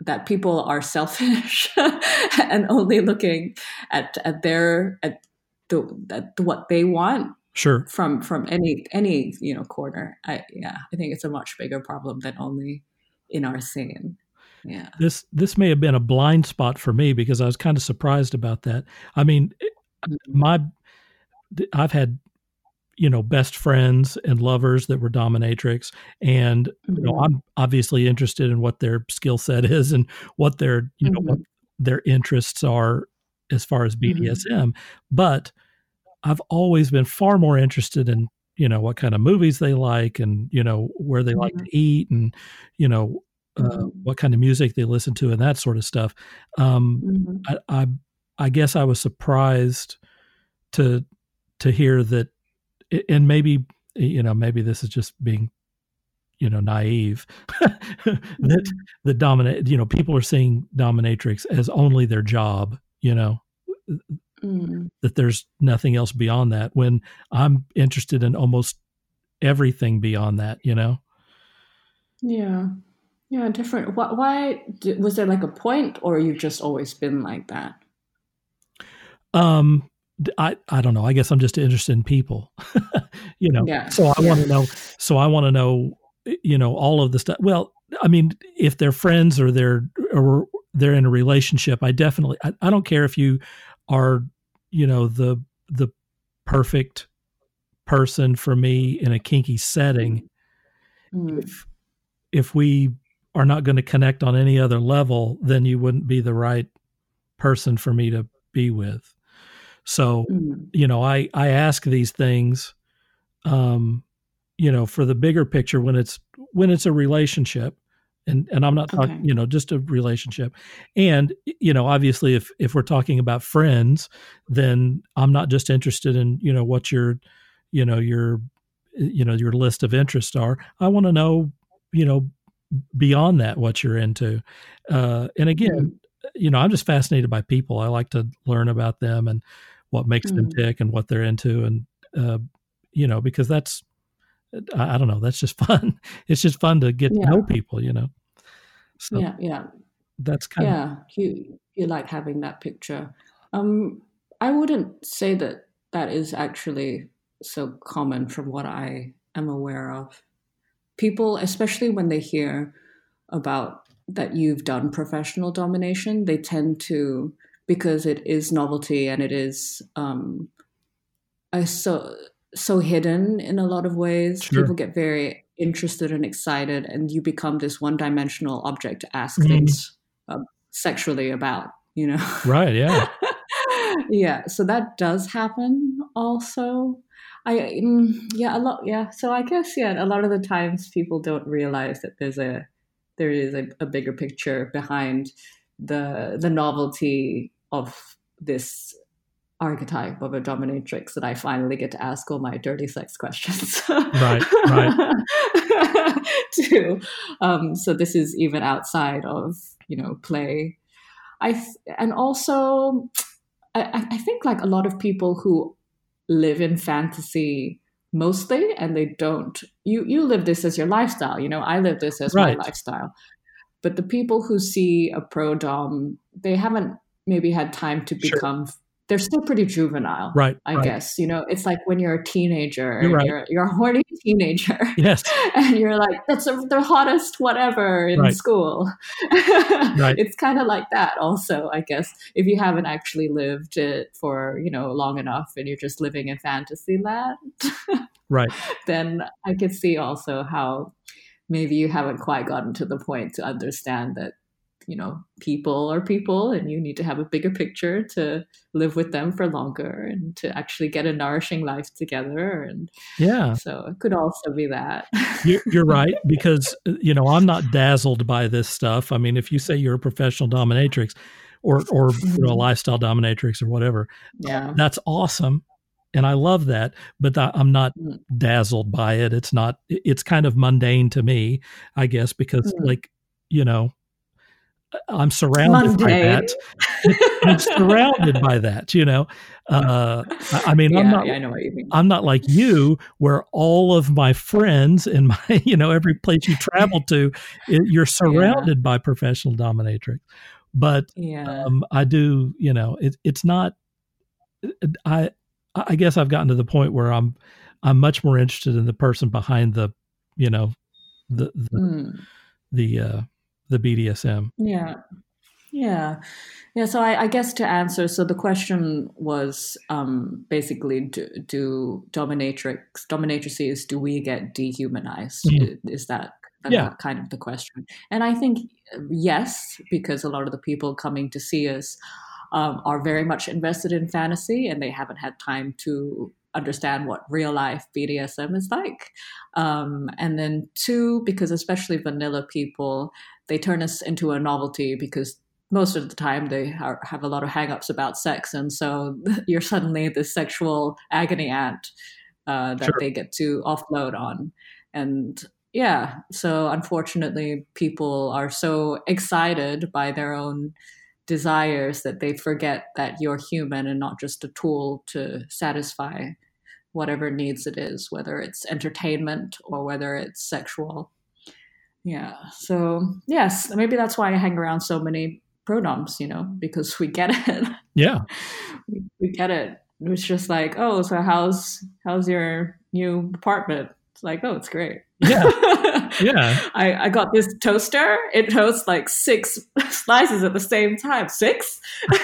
that people are selfish and only looking at at their at the, at what they want sure. from from any any you know corner. I yeah i think it's a much bigger problem than only in our scene. Yeah. This this may have been a blind spot for me because i was kind of surprised about that. I mean my i've had you know best friends and lovers that were dominatrix and mm-hmm. you know mm-hmm. i'm obviously interested in what their skill set is and what their you know mm-hmm. what their interests are as far as bdsm mm-hmm. but I've always been far more interested in you know what kind of movies they like and you know where they mm-hmm. like to eat and you know uh, mm-hmm. what kind of music they listen to and that sort of stuff. Um, mm-hmm. I, I, I guess I was surprised to to hear that, and maybe you know maybe this is just being you know naive that mm-hmm. the dominate you know people are seeing dominatrix as only their job you know mm. that there's nothing else beyond that when I'm interested in almost everything beyond that, you know? Yeah. Yeah, different. Why, why was there like a point or you've just always been like that? Um, I, I don't know. I guess I'm just interested in people, you know? Yeah. So I yeah. want to know, so I want to know, you know, all of the stuff. Well, I mean, if they're friends or they're, or they're in a relationship, I definitely, I, I don't care if you are you know the the perfect person for me in a kinky setting mm. if if we are not going to connect on any other level then you wouldn't be the right person for me to be with so mm. you know i i ask these things um you know for the bigger picture when it's when it's a relationship and and I'm not talking, okay. you know, just a relationship. And you know, obviously, if if we're talking about friends, then I'm not just interested in you know what your, you know, your, you know, your list of interests are. I want to know, you know, beyond that what you're into. Uh, and again, mm-hmm. you know, I'm just fascinated by people. I like to learn about them and what makes mm-hmm. them tick and what they're into, and uh, you know, because that's I, don't know. That's just fun. It's just fun to get yeah. to know people, you know. So yeah, yeah. That's kind yeah, of you you like having that picture. Um, I wouldn't say that that is actually so common from what I am aware of. People, especially when they hear about that you've done professional domination, they tend to because it is novelty and it is um, so so hidden in a lot of ways. Sure. People get very interested and excited, and you become this one dimensional object to ask mm-hmm. things uh, sexually about, you know? Right, yeah. yeah, so that does happen also. I, mm, yeah, a lot, yeah. So I guess, yeah, a lot of the times people don't realize that there's a, there is a, a bigger picture behind the the novelty of this archetype of a dominatrix that I finally get to ask all my dirty sex questions. right, right. too. Um, so this is even outside of you know play. I th- and also I, I think like a lot of people who live in fantasy mostly and they don't you you live this as your lifestyle you know i live this as Right. my lifestyle but the people who see a pro dom they haven't maybe had time to Sure. become they're still pretty juvenile Right. i right. guess you know it's like when you're a teenager You're and right. you're, you're a horny teenager Yes. and you're like that's a, the hottest whatever in Right. school Right. it's kind of like that also i guess if you haven't actually lived it for you know long enough and you're just living in fantasy land Right. then i could see also how maybe you haven't quite gotten to the point to understand that you know people are people and you need to have a bigger picture to live with them for longer and to actually get a nourishing life together and Yeah. so it could also be that You're, you're right because you know I'm not dazzled by this stuff. I mean, if you say you're a professional dominatrix, or or you know, a lifestyle dominatrix or whatever, yeah that's awesome, and I love that. But I'm not Mm. dazzled by it. It's not. It's kind of mundane to me, I guess, because Mm. like you know, I'm surrounded by that. I'm surrounded by that. You know, uh, I, mean, yeah, I'm not. yeah, I know what you mean. I'm not like you, where all of my friends and my, you know, every place you travel to, it, you're surrounded by professional dominatrix. But Yeah. um, I do, you know, it, it's not. I I guess I've gotten to the point where I'm I'm much more interested in the person behind the, you know, the the Mm. the, uh, the BDSM. Yeah. Yeah. Yeah. So I, I guess to answer, so the question was um, basically do, do dominatrix, dominatrices, do we get dehumanized? Mhm. Is that Yeah. kind of the question? And I think uh, yes, because a lot of the people coming to see us um, are very much invested in fantasy and they haven't had time to understand what real life BDSM is like. Um, and then two, because especially vanilla people, they turn us into a novelty because most of the time they are, have a lot of hangups about sex. And so you're suddenly the sexual agony aunt uh, that Sure. they get to offload on. And yeah, so unfortunately, people are so excited by their own desires that they forget that you're human and not just a tool to satisfy whatever needs it is, whether it's entertainment or whether it's sexual. Yeah. So yes, maybe that's why I hang around so many pro doms you know, because we get it. Yeah. we, we get it. It's just like, oh, so how's how's your new apartment? Like, oh, it's great. Yeah. Yeah. I, I got this toaster. It toasts like six slices at the same time. Six?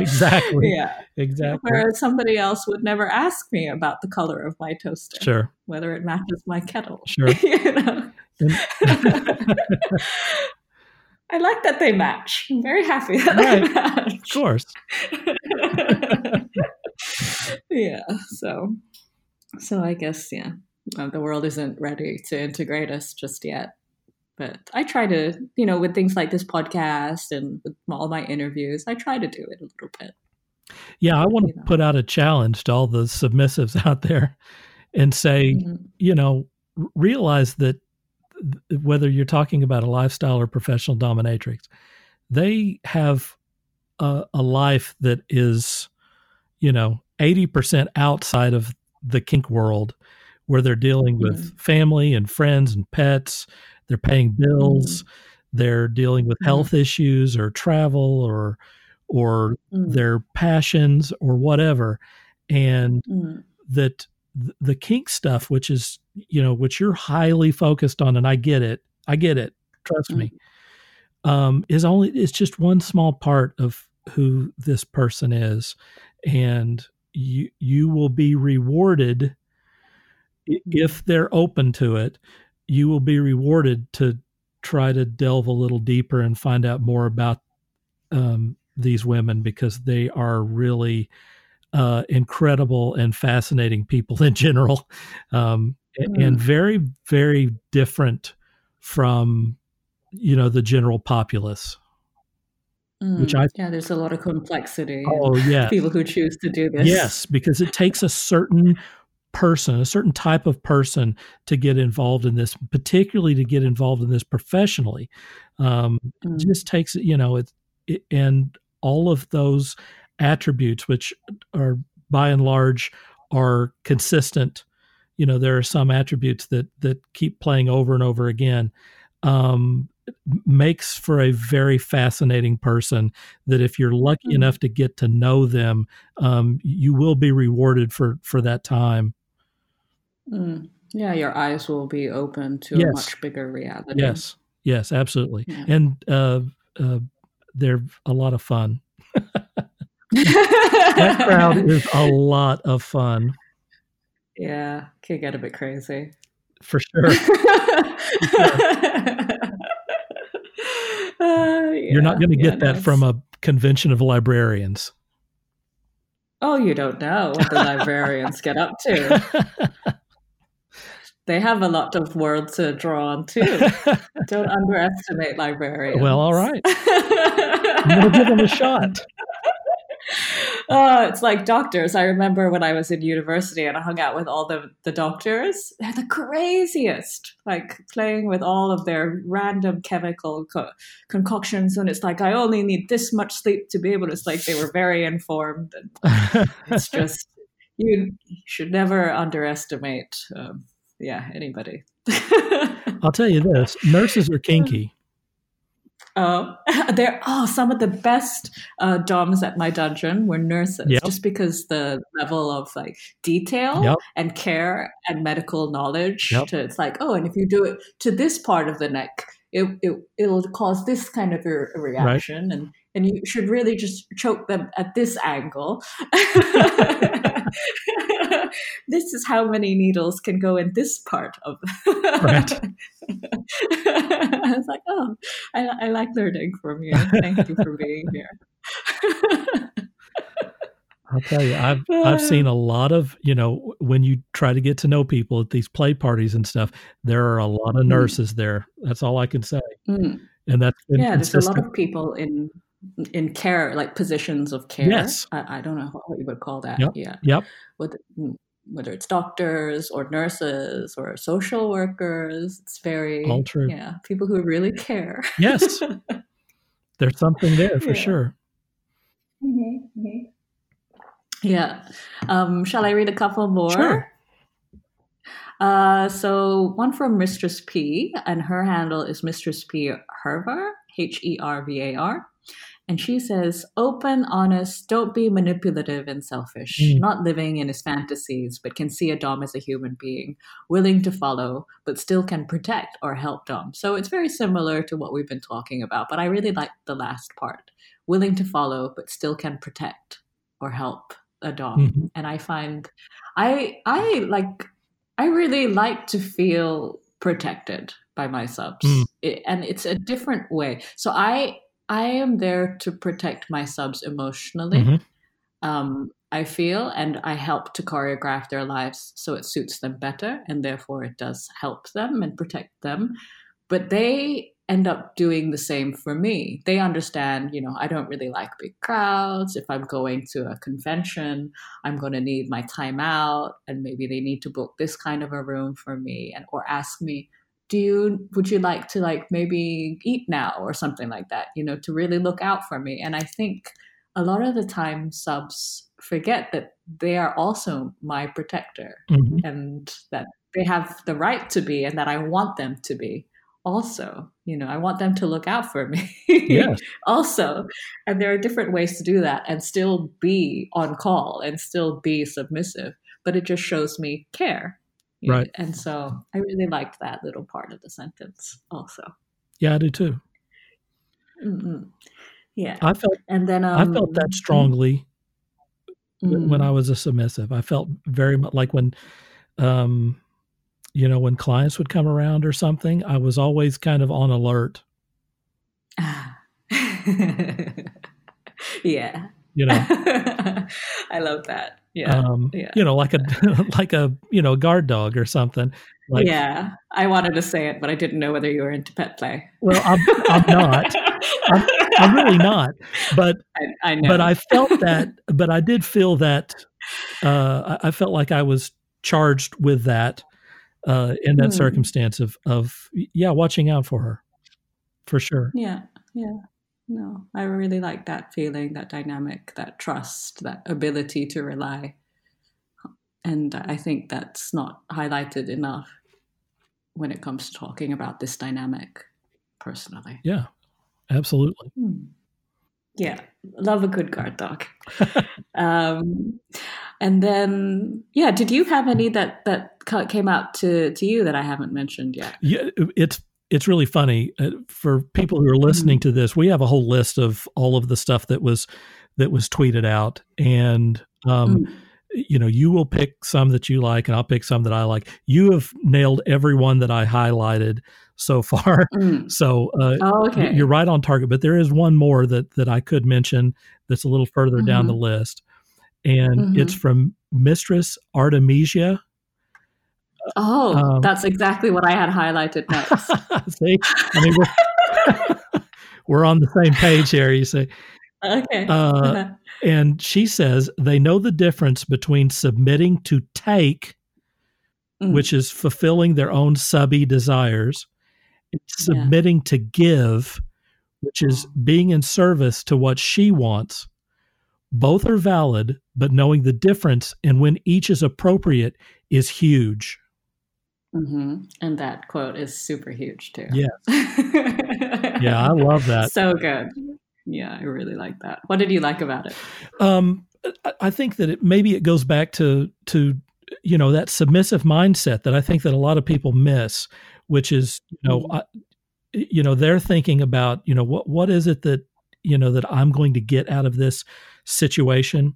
Exactly. yeah. Exactly. Whereas somebody else would never ask me about the color of my toaster, Sure. whether it matches my kettle. Sure. you know? I like that they match. I'm very happy that Right. they match. Of course. Yeah. So, so I guess yeah, uh, the world isn't ready to integrate us just yet. But I try to, you know, with things like this podcast and with all my interviews, I try to do it a little bit. Yeah, I want to You know. put out a challenge to all the submissives out there and say, Mhm. you know, realize that whether you're talking about a lifestyle or professional dominatrix, they have a, a life that is, you know, 80% outside of the kink world where they're dealing with family and friends and pets. They're paying bills. They're dealing with Mhm. health issues or travel or, or Mm, their passions or whatever and mm, that the kink stuff which is you know which you're highly focused on and i get it i get it trust me um is only it's just one small part of who this person is and you you will be rewarded if they're open to it you will be rewarded to try to delve a little deeper and find out more about um, these women because they are really uh, incredible and fascinating people in general, um, Mm. and very, very different from you know the general populace. Which mm. I- yeah, there's a lot of complexity. Oh yeah, people who choose to do this. yes, because it takes a certain person, a certain type of person to get involved in this, particularly to get involved in this professionally. Um, Mm, it just takes you know it, it and all of those attributes which are by and large are consistent. You know, there are some attributes that that keep playing over and over again. Um, makes for a very fascinating person that if you're lucky mm-hmm. enough to get to know them um, you will be rewarded for for that time mm. yeah your eyes will be open to yes. a much bigger reality yes yes absolutely yeah. and uh, uh, they're a lot of fun that crowd is a lot of fun yeah can get a bit crazy for sure. Uh, yeah, You're not going to get yeah, that nice. from a convention of librarians. Oh, you don't know what the librarians get up to. They have a lot of world to draw on too. don't underestimate librarians. Well, all right. I'm going to give them a shot. Oh, it's like doctors. I remember when I was in university and I hung out with all the, the doctors. They're the craziest, like playing with all of their random chemical co- concoctions. And it's like, I only need this much sleep to be able to. It's like they were very informed. And it's just, you should never underestimate, um, yeah, anybody. I'll tell you this nurses are kinky. Uh, there are oh, some of the best uh, DOMs at my dungeon were nurses, yep. just because the level of like detail yep. and care and medical knowledge. Yep. To, it's like, oh, and if you do it to this part of the neck, it, it it'll cause this kind of a, reaction, right. and and you should really just choke them at this angle. this is how many needles can go in this part of. right. I was like, oh, I, I like learning from you. Thank you for being here. I'll tell you, I've I've seen a lot of you know when you try to get to know people at these play parties and stuff. There are a lot of mm. nurses mm. there. That's all I can say. Mm. And that's yeah. Consistent. There's a lot of people in in care, like positions of care. Yes. I, I don't know what you would call that. Yep. Yeah. Yep. Whether, mm, whether it's doctors or nurses or social workers, it's very all true. Yeah, people who really care. yes. There's something there for yeah. sure. Mm-hmm. Mm-hmm. Yeah. Um, shall I read a couple more? Sure. Uh, so one from Mistress P, and her handle is Mistress P Hervar, H E R V A R. And she says, open, honest, don't be manipulative and selfish, mm. not living in his fantasies, but can see a Dom as a human being, willing to follow, but still can protect or help Dom. So it's very similar to what we've been talking about, but I really like the last part willing to follow, but still can protect or help a Dom. Mm-hmm. And I find, I, I like, I really like to feel protected by my subs. Mm. It, and it's a different way. So I I am there to protect my subs emotionally. Mm-hmm. Um, I feel, and I help to choreograph their lives so it suits them better, and therefore it does help them and protect them. But they end up doing the same for me. They understand, you know, I don't really like big crowds. If I'm going to a convention, I'm going to need my time out, and maybe they need to book this kind of a room for me, and or ask me, do you would you like to like maybe eat now or something like that you know to really look out for me and i think a lot of the time subs forget that they are also my protector mm-hmm. and that they have the right to be and that i want them to be also you know i want them to look out for me yes. also and there are different ways to do that and still be on call and still be submissive but it just shows me care Right. And so I really liked that little part of the sentence also. Yeah, I do too. Mm-hmm. Yeah. I felt and then um, I felt that um, strongly mm-hmm. when I was a submissive. I felt very much like when um you know when clients would come around or something, I was always kind of on alert. yeah. You know. I love that. Yeah, um, yeah. You know, like a like a you know guard dog or something. Like, yeah, I wanted to say it, but I didn't know whether you were into pet play. Well, I'm, I'm not. I'm, I'm, really not. But I, I, know. But I felt that. But I did feel that. Uh, I, I felt like I was charged with that uh, in that mm. circumstance of of yeah, watching out for her, for sure. Yeah, yeah no i really like that feeling that dynamic that trust that ability to rely and I think that's not highlighted enough when it comes to talking about this dynamic personally. Yeah, absolutely. Hmm. Yeah, love a good guard dog. um, and then, yeah, did you have any that that came out to to you that I haven't mentioned yet? Yeah, it's it's really funny uh, for people who are listening mm-hmm. to this. We have a whole list of all of the stuff that was that was tweeted out, and um, mm you know, you will pick some that you like, and I'll pick some that I like. You have nailed every one that I highlighted so far. Mm. So uh, oh, okay. you're right on target. But there is one more that that I could mention that's a little further mm-hmm. down the mm-hmm. list, and mm-hmm. it's from Mistress Artemisia. Oh, um, that's exactly what I had highlighted next. see, I mean, we're, we're on the same page here. You see. Okay. Uh, and she says they know the difference between submitting to take, mm. which is fulfilling their own subby desires, and submitting yeah. to give, which is being in service to what she wants. Both are valid, but knowing the difference and when each is appropriate is huge. Mm-hmm. And that quote is super huge too. Yeah. yeah, I love that. So good. Yeah, I really like that. What did you like about it? Um, I think that it, maybe it goes back to to you know that submissive mindset that I think that a lot of people miss, which is you know mm-hmm. I, you know they're thinking about you know what what is it that you know that I'm going to get out of this situation,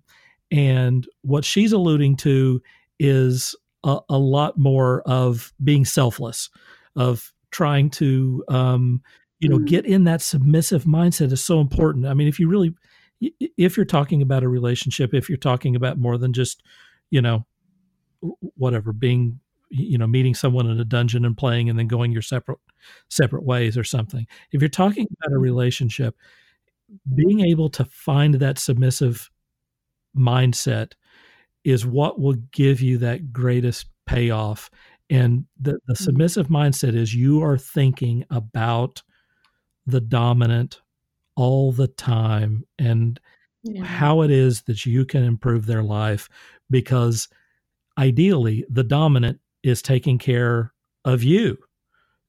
and what she's alluding to is a, a lot more of being selfless, of trying to um, you know, mm. get in that submissive mindset is so important. I mean, if you really, if you're talking about a relationship, if you're talking about more than just, you know, whatever, being, you know, meeting someone in a dungeon and playing and then going your separate, separate ways or something. If you're talking about a mm. relationship, being able to find that submissive mindset is what will give you that greatest payoff. And the, the mm. submissive mindset is you are thinking about the dominant all the time and yeah. how it is that you can improve their life because ideally the dominant is taking care of you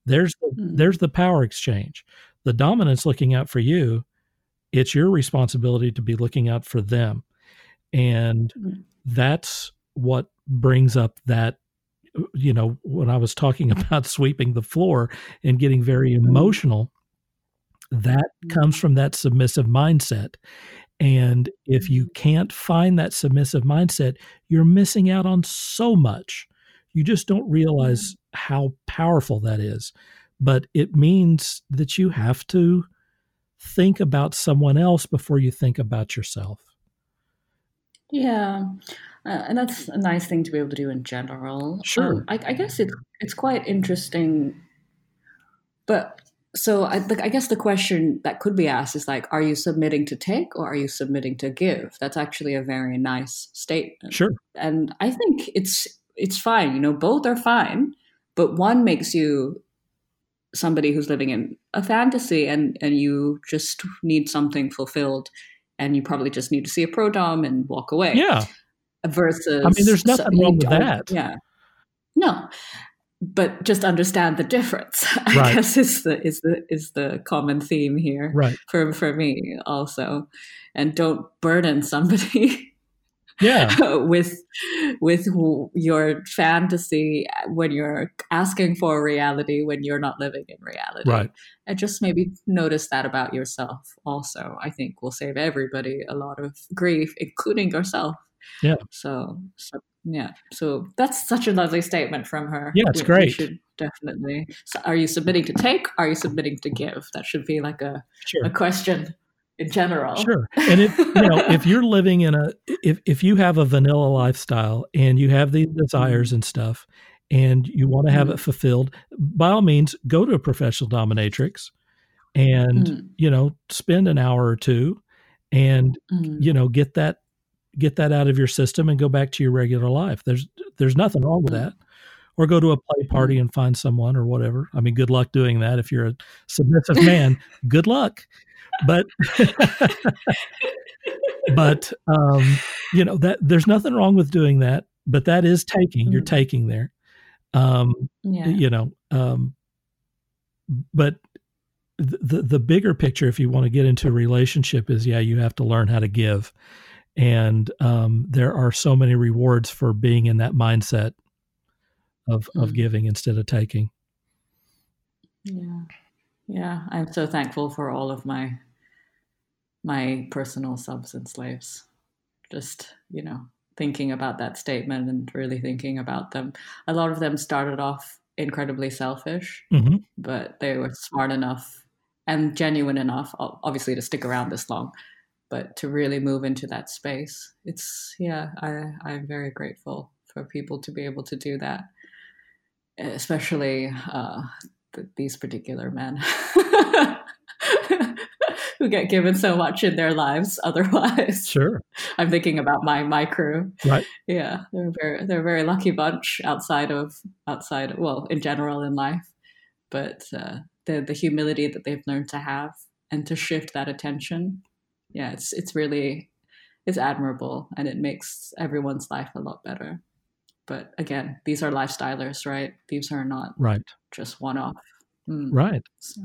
there's the, mm. there's the power exchange the dominant's looking out for you it's your responsibility to be looking out for them and mm. That's what brings up that you know when i was talking about sweeping the floor and getting very mm-hmm. emotional that comes mm-hmm. from that submissive mindset. And if you mm-hmm. can't find that submissive mindset, you're missing out on so much. You just don't realize how powerful that is. But it means that you have to think about someone else before you think about yourself. Yeah. Uh, and that's a nice thing to be able to do in general. Sure. Um, I, I guess it, it's quite interesting. But so I, I guess the question that could be asked is like, are you submitting to take or are you submitting to give? That's actually a very nice statement. Sure. And I think it's it's fine. You know, both are fine, but one makes you somebody who's living in a fantasy and and you just need something fulfilled and you probably just need to see a pro dom and walk away. Yeah. Versus I mean there's nothing wrong with that. Yeah. No but just understand the difference. I right. guess is the is the is the common theme here, right? For for me also, and don't burden somebody. yeah with with your fantasy when you're asking for reality when you're not living in reality right and just maybe notice that about yourself also i think will save everybody a lot of grief including yourself yeah so, so yeah. So that's such a lovely statement from her. Yeah, it's we, great. We should definitely. So are you submitting to take? Are you submitting to give? That should be like a sure. a question in general. Sure. And if you know, if you're living in a if if you have a vanilla lifestyle and you have these desires and stuff and you want to have mm. it fulfilled, by all means go to a professional dominatrix and mm. you know, spend an hour or two and mm. you know, get that get that out of your system and go back to your regular life. There's there's nothing wrong with that. Or go to a play party and find someone or whatever. I mean, good luck doing that. If you're a submissive man, good luck. But but um, you know that there's nothing wrong with doing that. but that is taking. You're Mm. taking there. Um, Yeah. you know, um, but the the bigger picture, if you want to get into a relationship, is yeah, you have to learn how to give, and um, there are so many rewards for being in that mindset of of Mm. giving instead of taking. Yeah. Yeah. I'm so thankful for all of my my personal subs and slaves. Just, you know, thinking about that statement and really thinking about them. A lot of them started off incredibly selfish, hmm but they were smart enough and genuine enough, obviously, to stick around this long, but to really move into that space. It's, yeah, I, I'm very grateful for people to be able to do that, especially uh, th- these particular men. Who get given so much in their lives otherwise. Sure, I'm thinking about my my crew. right. Yeah, they're a very they're a very lucky bunch outside of outside well in general in life, but uh, the the humility that they've learned to have and to shift that attention, yeah, it's it's really it's admirable and it makes everyone's life a lot better. But again, these are lifestylers, right? These are not Right, just one off. Mm. right. So,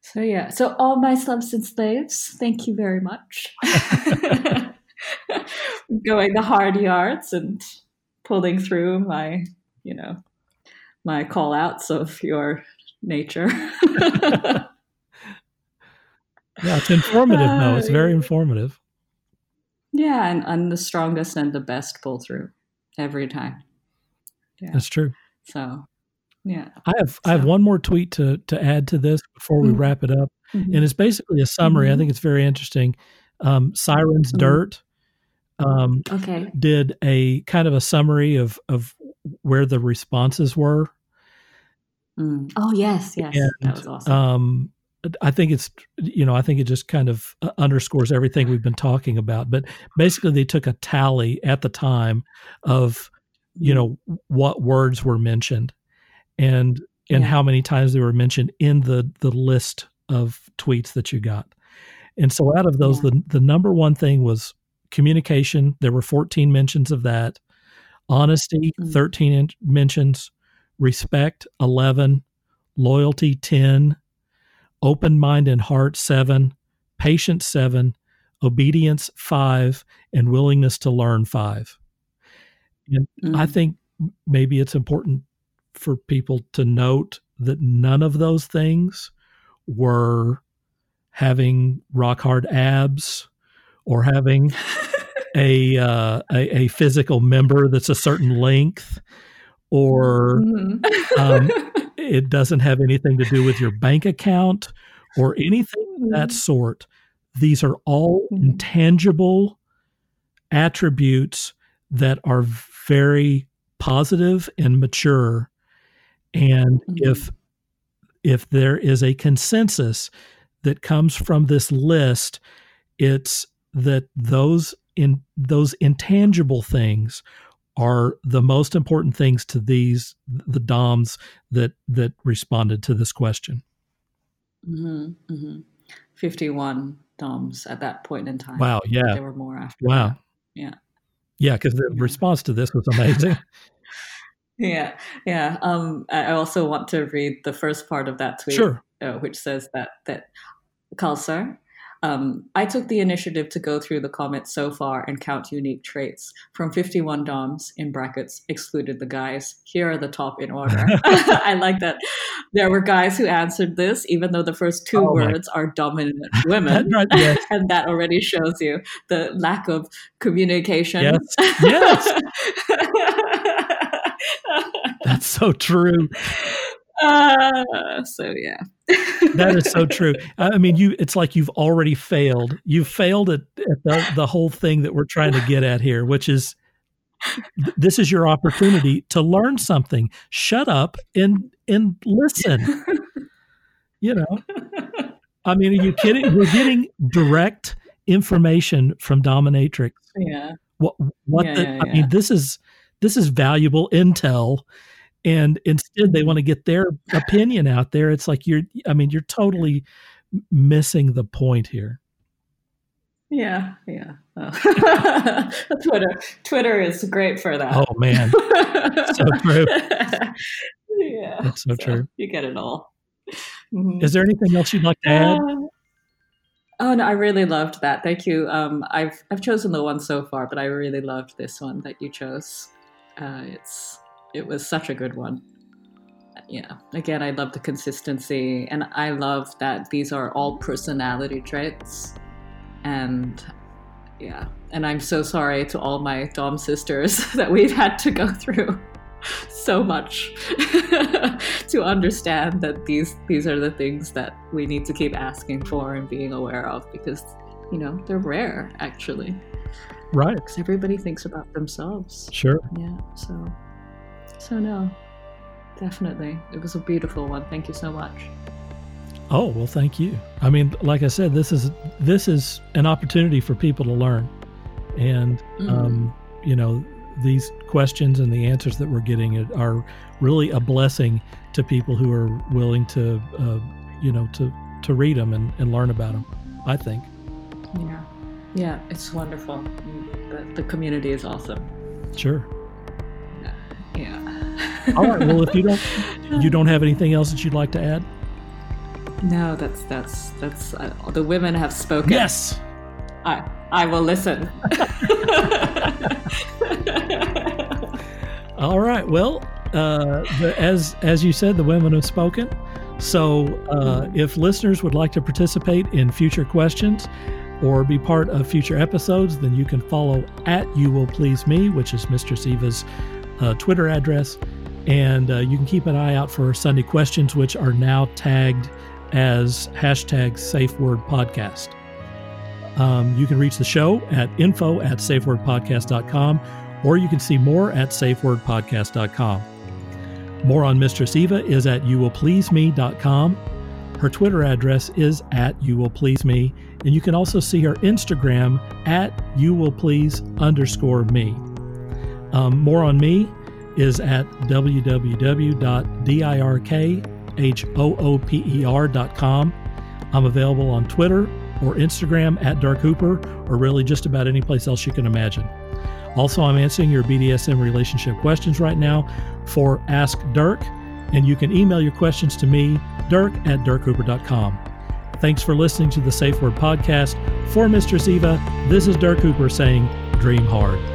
so yeah. So all my substance slaves, thank you very much. Going the hard yards and pulling through my, you know, my call outs of your nature. Yeah, it's informative. No, it's very informative. yeah, and, and the strongest and the best pull through every time. Yeah. That's true. So yeah. I have I have one more tweet to to add to this before we Mhm. wrap it up. Mhm. and it's basically a summary. I Mhm. think it's very interesting. Um, Sirens Mhm. Dirt um, Okay. did a kind of a summary of of where the responses were. Mm. Oh yes, yes. that was awesome. Um, I think it's you know I think it just kind of uh, underscores everything we've been talking about. But basically, they took a tally at the time of you know what words were mentioned and and Yeah. how many times they were mentioned in the the list of tweets that you got. And so out of those Yeah. the the number one thing was communication. There were 14 mentions of that. Honesty, Mm. 13 in- mentions. Respect, 11. Loyalty, 10. Open mind and heart, 7. Patience, 7. Obedience, 5. And willingness to learn, 5. And I Mm. think maybe it's important for people to note that none of those things were having rock hard abs or having a, uh, a a physical member that's a certain length or Mhm. um, it doesn't have anything to do with your bank account or anything of that sort. These are all Mhm. intangible attributes that are very positive and mature. And Mhm. if if there is a consensus that comes from this list, it's that those in those intangible things are the most important things to these the DOMs that that responded to this question. Mhm, mhm. 51 DOMs at that point in time. Wow, yeah. There were more after. Wow. that. Yeah. Yeah, because the Yeah. response to this was amazing. Yeah. Yeah. Um, I also want to read the first part of that tweet, sure. uh, which says that, that Kalsar, um, I took the initiative to go through the comments so far and count unique traits. From 51 DOMs, in brackets, excluded the guys. Here are the top in order. I like that. There were guys who answered this, even though the first two Oh my- words are dominant women. Right, yes. and that already shows you the lack of communication. Yes. Yes. That's so true. Uh, so yeah. That is so true. I mean, you it's like you've already failed. You've failed at, at the, the whole thing that we're trying to get at here, which is this is your opportunity to learn something. Shut up and and listen. You know. I mean, are you kidding? We're getting direct information from dominatrix. yeah. What what Yeah, the, yeah, I mean, this is this is valuable intel. And instead they want to get their opinion out there. It's like you're I mean, you're totally missing the point here. Yeah, yeah. Oh. Twitter, Twitter is great for that. Oh man, so true. yeah, that's so, so, true. You get it all. Mm-hmm. Is there anything else you'd like to add? Uh, oh no, I really loved that. Thank you. Um, I've I've chosen the one so far, but I really loved this one that you chose. Uh, it's it was such a good one. Yeah. Again, I love the consistency, and I love that these are all personality traits and yeah and i'm so sorry to all my dom sisters that we've had to go through so much to understand that these these are the things that we need to keep asking for and being aware of because you know they're rare actually right because everybody thinks about themselves sure yeah so so no definitely it was a beautiful one thank you so much Oh well, thank you. I mean, like I said, this is this is an opportunity for people to learn, and mm-hmm. um, you know these questions and the answers that we're getting are really a blessing to people who are willing to, uh, you know, to to read them and, and learn about them. I think. Yeah, yeah, it's wonderful. The, the community is awesome. Sure. Yeah. yeah. All right. Well, if you don't you don't have anything else that you'd like to add. No, that's that's that's uh, the women have spoken. Yes. I I will listen. All right. Well, uh, the, as as you said, the women have spoken. So, uh, mm-hmm. if listeners would like to participate in future questions or be part of future episodes, then you can follow at You Will Please Me, which is Mistress Eva's uh, Twitter address, and uh, you can keep an eye out for Sunday questions, which are now tagged as hashtag Safe Word Podcast. Um, you can reach the show at info at safewordpodcast.com or you can see more at safewordpodcast.com. More on Mistress Eva is at youwillpleaseme.com. Her Twitter address is at youwillpleaseme, and you can also see her Instagram at youwillplease underscore me. Um, more on me is at www.dirk H O O P E R.com. I'm available on Twitter or Instagram at Dirk Hooper, or really just about any place else you can imagine. Also, I'm answering your BDSM relationship questions right now for Ask Dirk, and you can email your questions to me, dirk at dirkhooper.com. Thanks for listening to the Safe Word Podcast. For Mistress Eva, this is Dirk Hooper saying, Dream Hard.